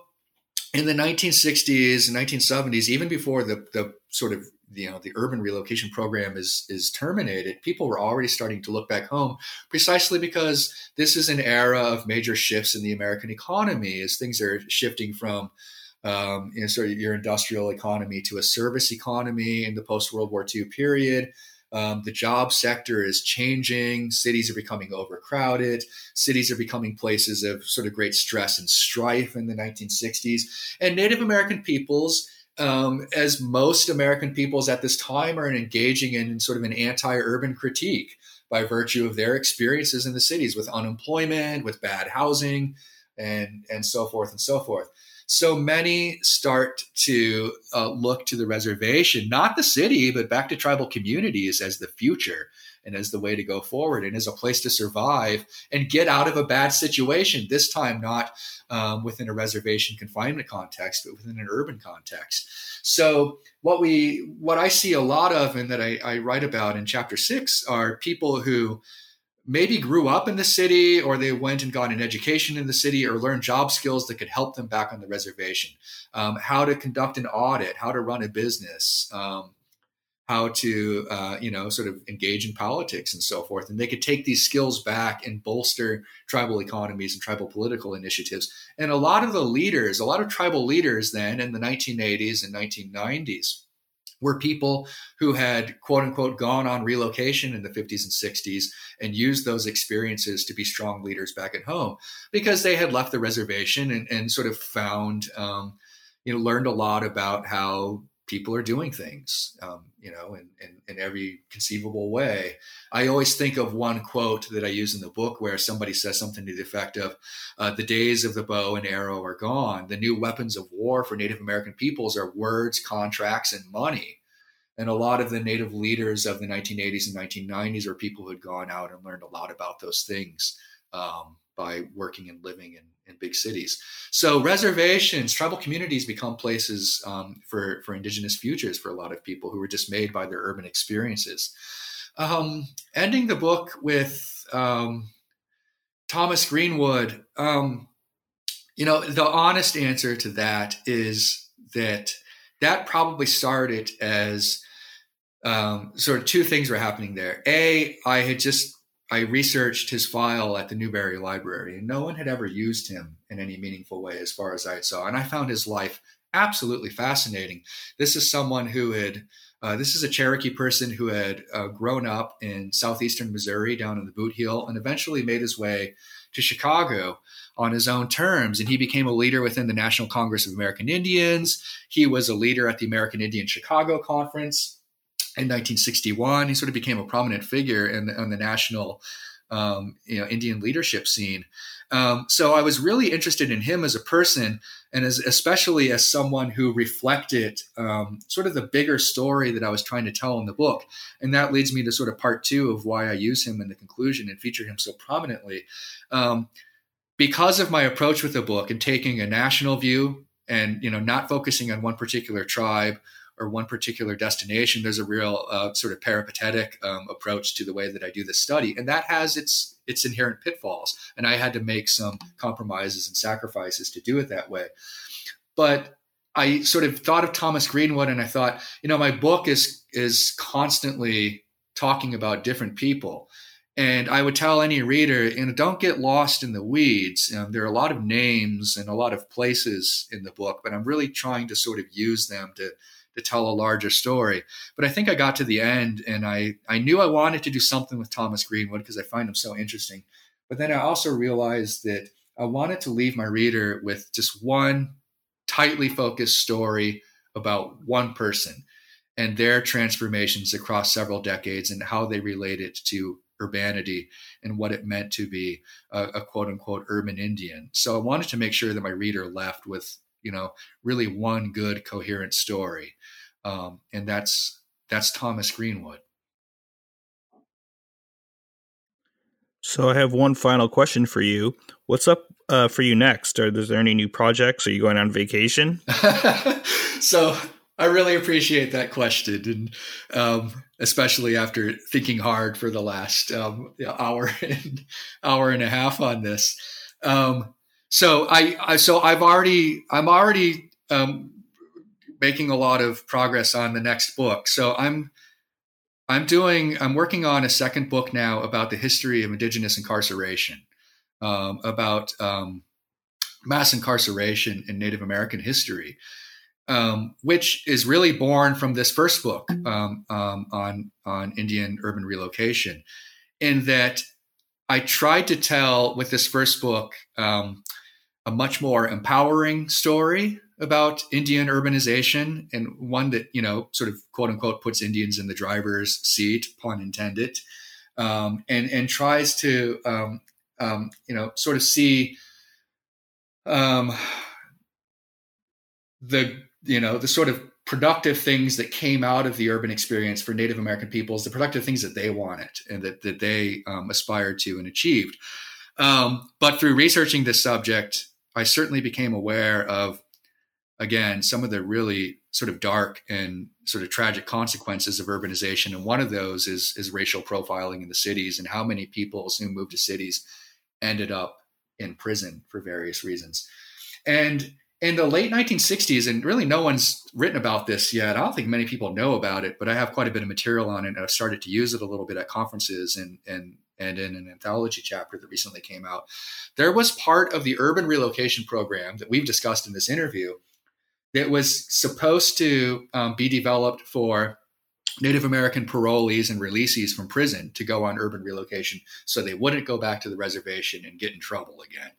in the 1960s and 1970s, even before the, the sort of you know the urban relocation program is is terminated, people were already starting to look back home, precisely because this is an era of major shifts in the American economy as things are shifting from um, you know, sort of your industrial economy to a service economy in the post World War II period. Um, the job sector is changing. Cities are becoming overcrowded. Cities are becoming places of sort of great stress and strife in the 1960s. And Native American peoples, um, as most American peoples at this time, are engaging in sort of an anti urban critique by virtue of their experiences in the cities with unemployment, with bad housing, and, and so forth and so forth. So many start to uh, look to the reservation, not the city, but back to tribal communities as the future and as the way to go forward and as a place to survive and get out of a bad situation. This time, not um, within a reservation confinement context, but within an urban context. So, what we, what I see a lot of, and that I, I write about in chapter six, are people who maybe grew up in the city or they went and got an education in the city or learned job skills that could help them back on the reservation um, how to conduct an audit how to run a business um, how to uh, you know sort of engage in politics and so forth. And they could take these skills back and bolster tribal economies and tribal political initiatives. And a lot of the leaders a lot of tribal leaders then in the 1980s and 1990s were people who had quote unquote gone on relocation in the 50s and 60s and used those experiences to be strong leaders back at home because they had left the reservation and, and sort of found um, you know learned a lot about how people are doing things um, you know in, in, in, every conceivable way. I always think of one quote that i use in the book where somebody says something to the effect of uh, the days of the bow and arrow are gone. The new weapons of war for native american peoples are words contracts and money. And a lot of the native leaders of the 1980s and 1990s are people who had gone out and learned a lot about those things um, by working and living in, in big cities. So reservations, tribal communities become places um, for, for indigenous futures for a lot of people who were dismayed by their urban experiences. Um, ending the book with um, Thomas Greenwood, um, you know, the honest answer to that is that that probably started as um, sort of two things were happening there. A, I had just I researched his file at the Newberry Library, and no one had ever used him in any meaningful way, as far as I saw. And I found his life absolutely fascinating. This is someone who had, uh, this is a Cherokee person who had uh, grown up in southeastern Missouri, down in the Bootheel, and eventually made his way to Chicago on his own terms. And he became a leader within the National Congress of American Indians. He was a leader at the American Indian Chicago Conference in 1961. He sort of became a prominent figure in the, national, um, you know, Indian leadership scene. Um, so I was really interested in him as a person, and as especially as someone who reflected um, sort of the bigger story that I was trying to tell in the book. And that leads me to sort of part two of why I use him in the conclusion and feature him so prominently. Um, because of my approach with the book and taking a national view and you know not focusing on one particular tribe or one particular destination. There's a real uh, sort of peripatetic um, approach to the way that I do this study, and that has its its inherent pitfalls. And I had to make some compromises and sacrifices to do it that way. But I sort of thought of Thomas Greenwood, and I thought, you know, my book is is constantly talking about different people. And I would tell any reader, you know, don't get lost in the weeds. Um, there are a lot of names and a lot of places in the book, but I'm really trying to sort of use them to to tell a larger story. But I think I got to the end and I, I knew I wanted to do something with Thomas Greenwood because I find him so interesting. But then I also realized that I wanted to leave my reader with just one tightly focused story about one person and their transformations across several decades and how they related to urbanity and what it meant to be a, a, quote unquote urban Indian. So I wanted to make sure that my reader left with you know really one good coherent story um, and that's that's thomas greenwood So I have one final question for you. What's up uh, for you next? Are is there any new projects? Are you going on vacation? so I really appreciate that question, and um, especially after thinking hard for the last um, hour and hour and a half on this. Um, so I, I, so I've already I'm already um, making a lot of progress on the next book. So I'm I'm doing, I'm working on a second book now about the history of indigenous incarceration, um, about um, mass incarceration in Native American history, um, which is really born from this first book um, um, on on Indian urban relocation. In that, I tried to tell with this first book um, a much more empowering story about Indian urbanization and one that, you know, sort of quote unquote puts Indians in the driver's seat, pun intended, um, and, and tries to, um, um, you know, sort of see um, the, you know, the sort of productive things that came out of the urban experience for Native American peoples, the productive things that they wanted and that, that they um, aspired to and achieved. Um, but through researching this subject, I certainly became aware of again some of the really sort of dark and sort of tragic consequences of urbanization. And one of those is is racial profiling in the cities and how many people who moved to cities ended up in prison for various reasons. And in the late 1960s and really no one's written about this yet i don't think many people know about it but i have quite a bit of material on it and i've started to use it a little bit at conferences and and and in an anthology chapter that recently came out. There was part of the urban relocation program that we've discussed in this interview that was supposed to um, be developed for Native American parolees and releasees from prison to go on urban relocation so they wouldn't go back to the reservation and get in trouble again.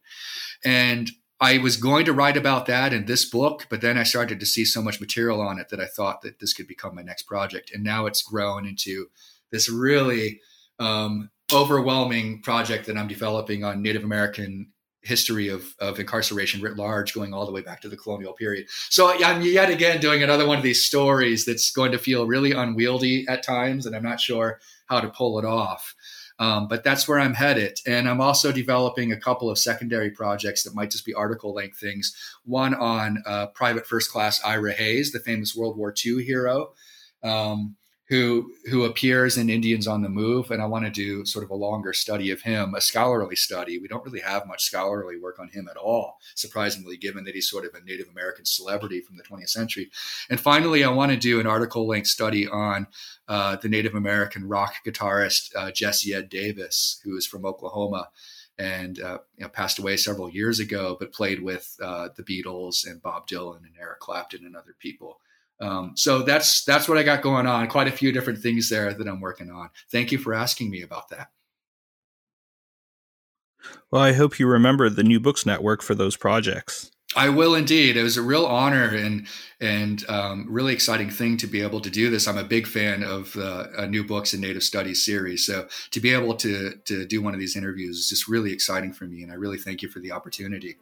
And I was going to write about that in this book, but then I started to see so much material on it that I thought that this could become my next project. And now it's grown into this really um, overwhelming project that I'm developing on Native American history of, of incarceration writ large going all the way back to the colonial period. So i'm yet again doing another one of these stories that's going to feel really unwieldy at times and i'm not sure how to pull it off. Um, but that's where i'm headed. And i'm also developing a couple of secondary projects that might just be article length things. One on uh, private first class ira hayes the famous world war ii hero. Um, who who appears in Indians on the Move, and I want to do sort of a longer study of him, a scholarly study. We don't really have much scholarly work on him at all, surprisingly, given that he's sort of a Native American celebrity from the 20th century. And finally, I want to do an article-length study on uh, the Native American rock guitarist uh, Jesse Ed Davis, who is from Oklahoma and uh, you know, passed away several years ago, but played with uh, the Beatles and Bob Dylan and Eric Clapton and other people. Um, so that's that's what I got going on. Quite a few different things there that I'm working on. Thank you for asking me about that. Well, I hope you remember the New Books Network for those projects. I will indeed. It was a real honor and and um, really exciting thing to be able to do this. I'm a big fan of the uh, New Books and Native Studies series, so to be able to to do one of these interviews is just really exciting for me, and I really thank you for the opportunity.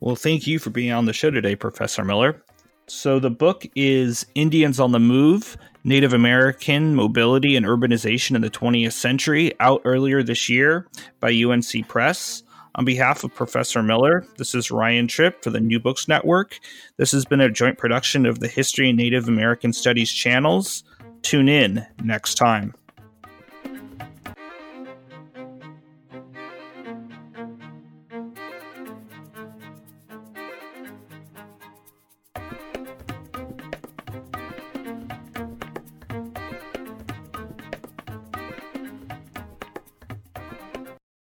Well, thank you for being on the show today, Professor Miller. So the book is Indians on the Move Native American Mobility and Urbanization in the 20th Century, out earlier this year by UNC Press. On behalf of Professor Miller, this is Ryan Tripp for the New Books Network. This has been a joint production of the History and Native American Studies channels. Tune in next time.